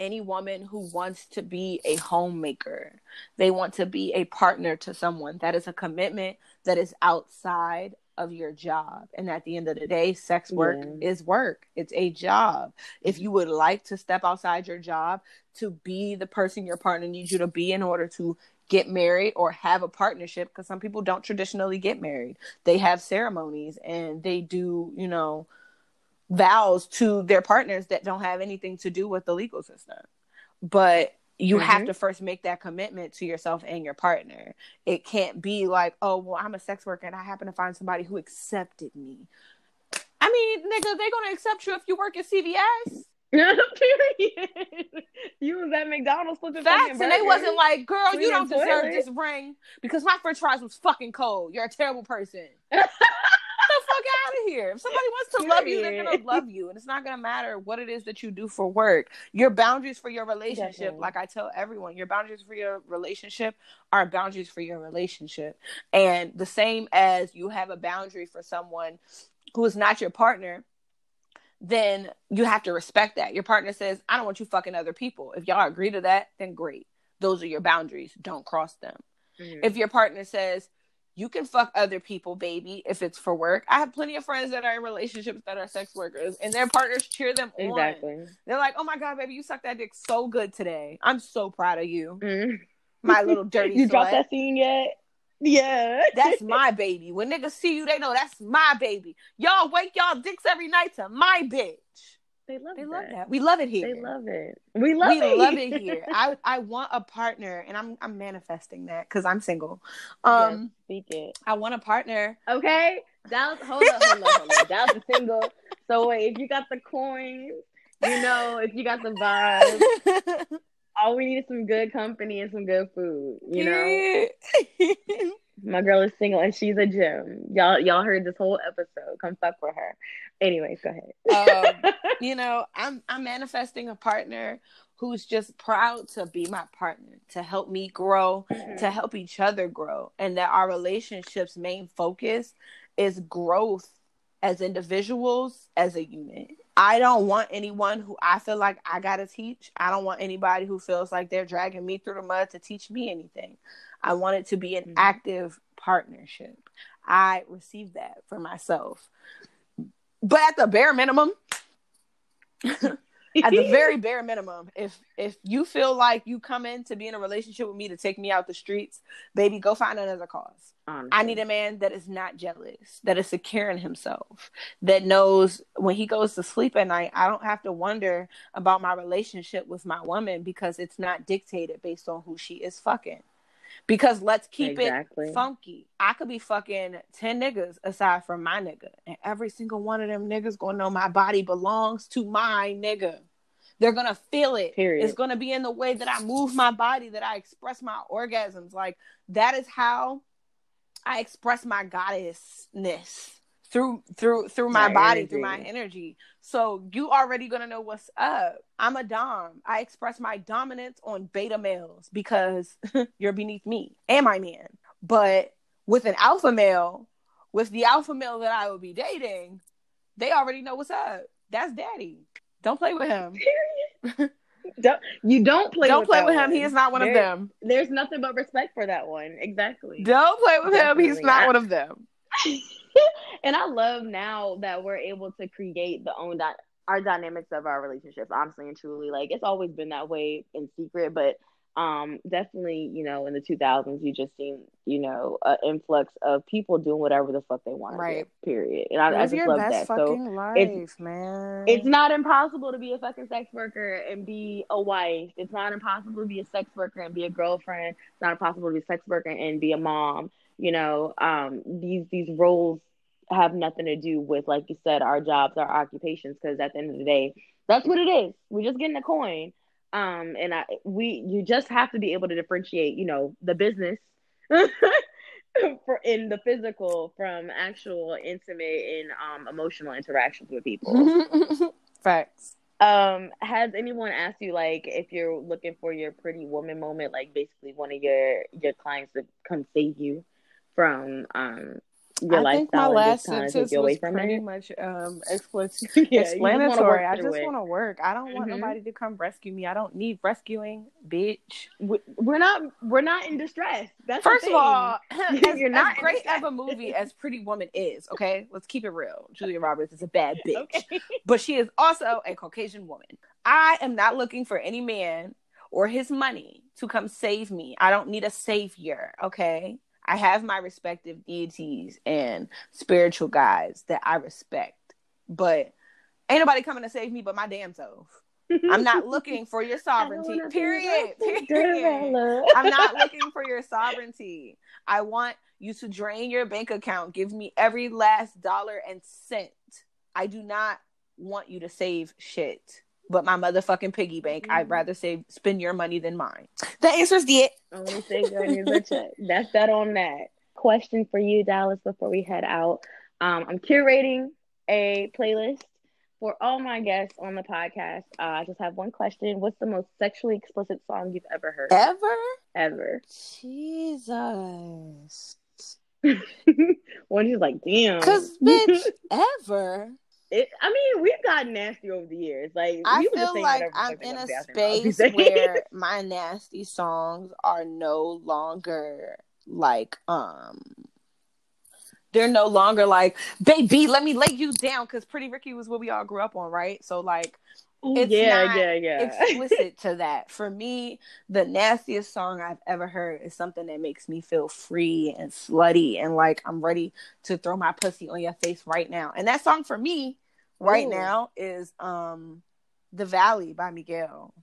any woman who wants to be a homemaker, they want to be a partner to someone. That is a commitment that is outside of your job. And at the end of the day, sex work yeah. is work. It's a job. If you would like to step outside your job to be the person your partner needs you to be in order to get married or have a partnership, because some people don't traditionally get married, they have ceremonies and they do, you know, vows to their partners that don't have anything to do with the legal system. But you mm-hmm. have to first make that commitment to yourself and your partner. It can't be like, oh, well, I'm a sex worker and I happen to find somebody who accepted me. I mean, nigga, they gonna accept you if you work at CVS. <laughs> Period. you was at McDonald's looking Facts, and they wasn't like, girl, you don't deserve toilet. this ring because my French fries was fucking cold. You're a terrible person. <laughs> Get the fuck out of here. If somebody wants to love you, they're gonna love you, and it's not gonna matter what it is that you do for work. Your boundaries for your relationship, Definitely. like I tell everyone, your boundaries for your relationship are boundaries for your relationship, and the same as you have a boundary for someone who is not your partner. Then you have to respect that. Your partner says, "I don't want you fucking other people." If y'all agree to that, then great. Those are your boundaries. Don't cross them Mhm. if your partner says you can fuck other people baby if it's for work i have plenty of friends that are in relationships that are sex workers and their partners cheer them on exactly. they're like oh my god baby you sucked that dick so good today i'm so proud of you Mhm. my little dirty <laughs> You slut. dropped that scene yet? Yeah. that's <laughs> my baby when niggas see you they know that's my baby y'all wake y'all dicks every night to my bitch they love they that. love that we love it here They love it. We love we it. love it here i i want a partner and i'm i'm manifesting that because i'm single Yes, um speak it. i want a partner Okay, Dallas. Hold up, hold up, hold up. Dallas is single. So wait, if you got the coins, you know, if you got the vibes, <laughs> all we need is some good company and some good food. You know, <laughs> my girl is single and she's a gem. Y'all, y'all heard this whole episode. Come fuck with her. Anyways, go ahead. um, <laughs> you know, I'm I'm manifesting a partner who's just proud to be my partner, to help me grow, to help each other grow, and that our relationship's main focus is growth as individuals, as a unit. I don't want anyone who I feel like I gotta teach. I don't want anybody who feels like they're dragging me through the mud to teach me anything. I want it to be an Mhm. active partnership. I receive that for myself. But at the bare minimum, at the very <laughs> bare minimum, if if you feel like you come in to be in a relationship with me to take me out the streets, baby, go find another cause. Honestly. I need a man that is not jealous, that is secure in himself, that knows when he goes to sleep at night, I don't have to wonder about my relationship with my woman because it's not dictated based on who she is fucking. Because let's keep Exactly. it funky. I could be fucking 10 niggas aside from my nigga, and every single one of them niggas gonna know my body belongs to my nigga. They're gonna feel it. Period. It's gonna be in the way that I move my body, that I express my orgasms. Like that is how I express my goddessness through through through my My body, through my energy. So you already gonna know what's up. I'm a dom. I express my dominance on beta males because <laughs> you're beneath me and my man. But with an alpha male, with the alpha male that I will be dating, they already know what's up. That's daddy. Don't play with him. <laughs> Don't, you don't play. Don't with play with him. one. He is not one of them. There's nothing but respect for that one. Exactly. Don't play with him. He's not I- one of them. <laughs> and I love now that we're able to create the own dy- our dynamics of our relationships. Honestly and truly, like it's always been that way in secret, but um, definitely, you know, in the 2000s, you just seen, you know, an influx of people doing whatever the fuck they want Right. do. Period. And I, I just love that. So life, it's- man. it's not impossible to be a fucking sex worker and be a wife. It's not impossible to be a sex worker and be a girlfriend. It's not impossible to be a sex worker and be a mom. You know, um, these these roles have nothing to do with, like you said, our jobs, our occupations. Because at the end of the day, that's what it is. We're just getting a coin. Um, and I we you just have to be able to differentiate. You know, the business. <laughs> For in the physical from actual intimate and um emotional interactions with people. <laughs> Facts. Um, has anyone asked you like if you're looking for your pretty woman moment, like basically one of your your clients to come save you from um your I think my last sentence away was from pretty it? much um <laughs> explicit. Yeah, just explanatory. I just want to work. I don't want Mhm. nobody to come rescue me. I don't need rescuing, bitch. We- We're not we're not in distress. That's the First of all, <laughs> <laughs> as, You're not as great of a movie as Pretty Woman is, okay, let's keep it real. Julia Roberts is a bad bitch, okay. but she is also a Caucasian woman. I am not looking for any man or his money to come save me. I don't need a savior, okay? I have my respective deities and spiritual guides that I respect, but ain't nobody coming to save me but my damn self. I'm not looking for your <laughs> sovereignty. Period. <laughs> Period. I'm not looking for your sovereignty. I want you to drain your bank account. Give me every last dollar and cent. I do not want you to save shit. But my motherfucking piggy bank, I'd Mhm. rather save spend your money than mine. The answer's it. Only say girl needs a check. <laughs> That's that on that. Question for you, Dallas, before we head out. Um, I'm curating a playlist for all my guests on the podcast. Uh, I just have one question: What's the most sexually explicit song you've ever heard? Ever? Ever? Jesus. <laughs> One is like, damn. Cause bitch, <laughs> ever. It, I mean, we've gotten nasty over the years. Like I we were just feel like I'm in a want to say out space <laughs> where my nasty songs are no longer like um they're no longer like baby let me lay you down because pretty ricky was what we all grew up on right so like Ooh, it's yeah, not yeah, yeah. explicit <laughs> to that for me the nastiest song i've ever heard is something that makes me feel free and slutty and like i'm ready to throw my pussy on your face right now and that song for me right Ooh. now is um the valley by miguel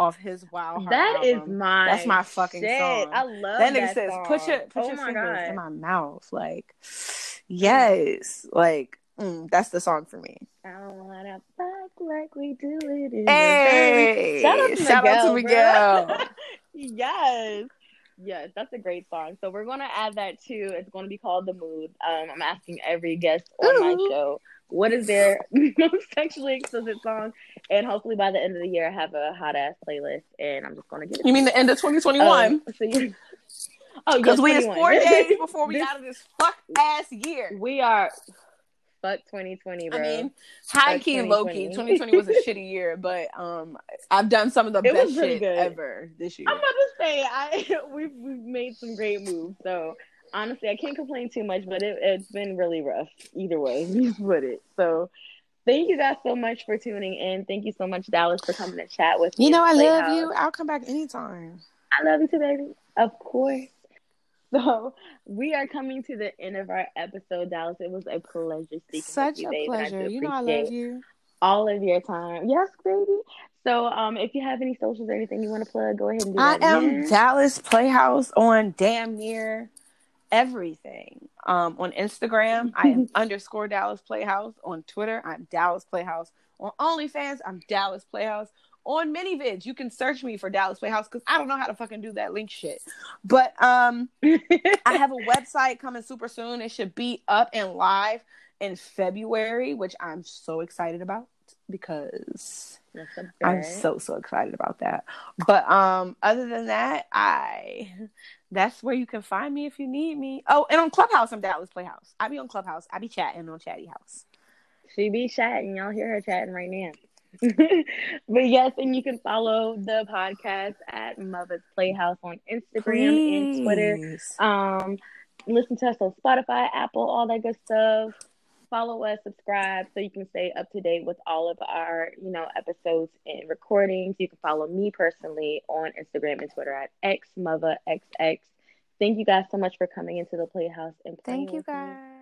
off his wild Heart That is album. my That's my fucking shit. song. I love that that, nigga says song. put your put oh your fingers God. in my mouth like <sighs> yes like mm, that's the song for me I don't wanna fuck like we do it in hey Shout out to shout out to Miguel, Miguel. <laughs> yes. Yes, that's a great song. So we're gonna add that too. It's gonna be called The Mood. Um, I'm asking every guest on my show what is their <laughs> most sexually explicit song, and hopefully by the end of the year I have a hot ass playlist, and I'm just gonna get it. you mean the end of 2021 Um, so you, oh, <laughs> because yeah, we is four days before we This- out of this fuck ass year We are fuck 2020, bro. I mean, high Like key and low key. 2020. 2020 was a <laughs> shitty year, but um, I've done some of the It best pretty shit good. ever this year. I'm about to say I <laughs> we've we've made some great moves. So honestly, I can't complain too much, but it, it's been really rough either way <laughs> you put it. So thank you guys so much for tuning in. Thank you so much, Dallas, for coming to chat with me. You know, I love Playhouse. you. I'll come back anytime. I love you too, baby. Of course. <laughs> So we are coming to the end of our episode, Dallas. It was a pleasure speaking Such with you, a babe. pleasure. You know, I love you. all of your time. Yes, baby. So, um, if you have any socials or anything you want to plug, go ahead and do I that. am now. Dallas Playhouse on damn near everything. Um, on Instagram, I am <laughs> underscore Dallas Playhouse. On Twitter, I'm Dallas Playhouse. On OnlyFans, I'm Dallas Playhouse. On ManyVids, you can search me for Dallas Playhouse because I don't know how to fucking do that link shit. But um, <laughs> I have a website coming super soon. It should be up and live in February, which I'm so excited about because I'm so so excited about that. But um other than that, I that's where you can find me if you need me. Oh, and on Clubhouse, I'm Dallas Playhouse. I be on Clubhouse. I be chatting on Chatty House. She be chatting. Y'all hear her chatting right now. But yes, and you can follow the podcast at Mother's Playhouse on Instagram and Twitter. Um, listen to us on Spotify, Apple, all that good stuff. Follow us, subscribe, so you can stay up to date with all of our, you know, episodes and recordings. You can follow me personally on Instagram and Twitter at xmotherxx. Thank you guys so much for coming into the Playhouse and playing Thank you with me. guys.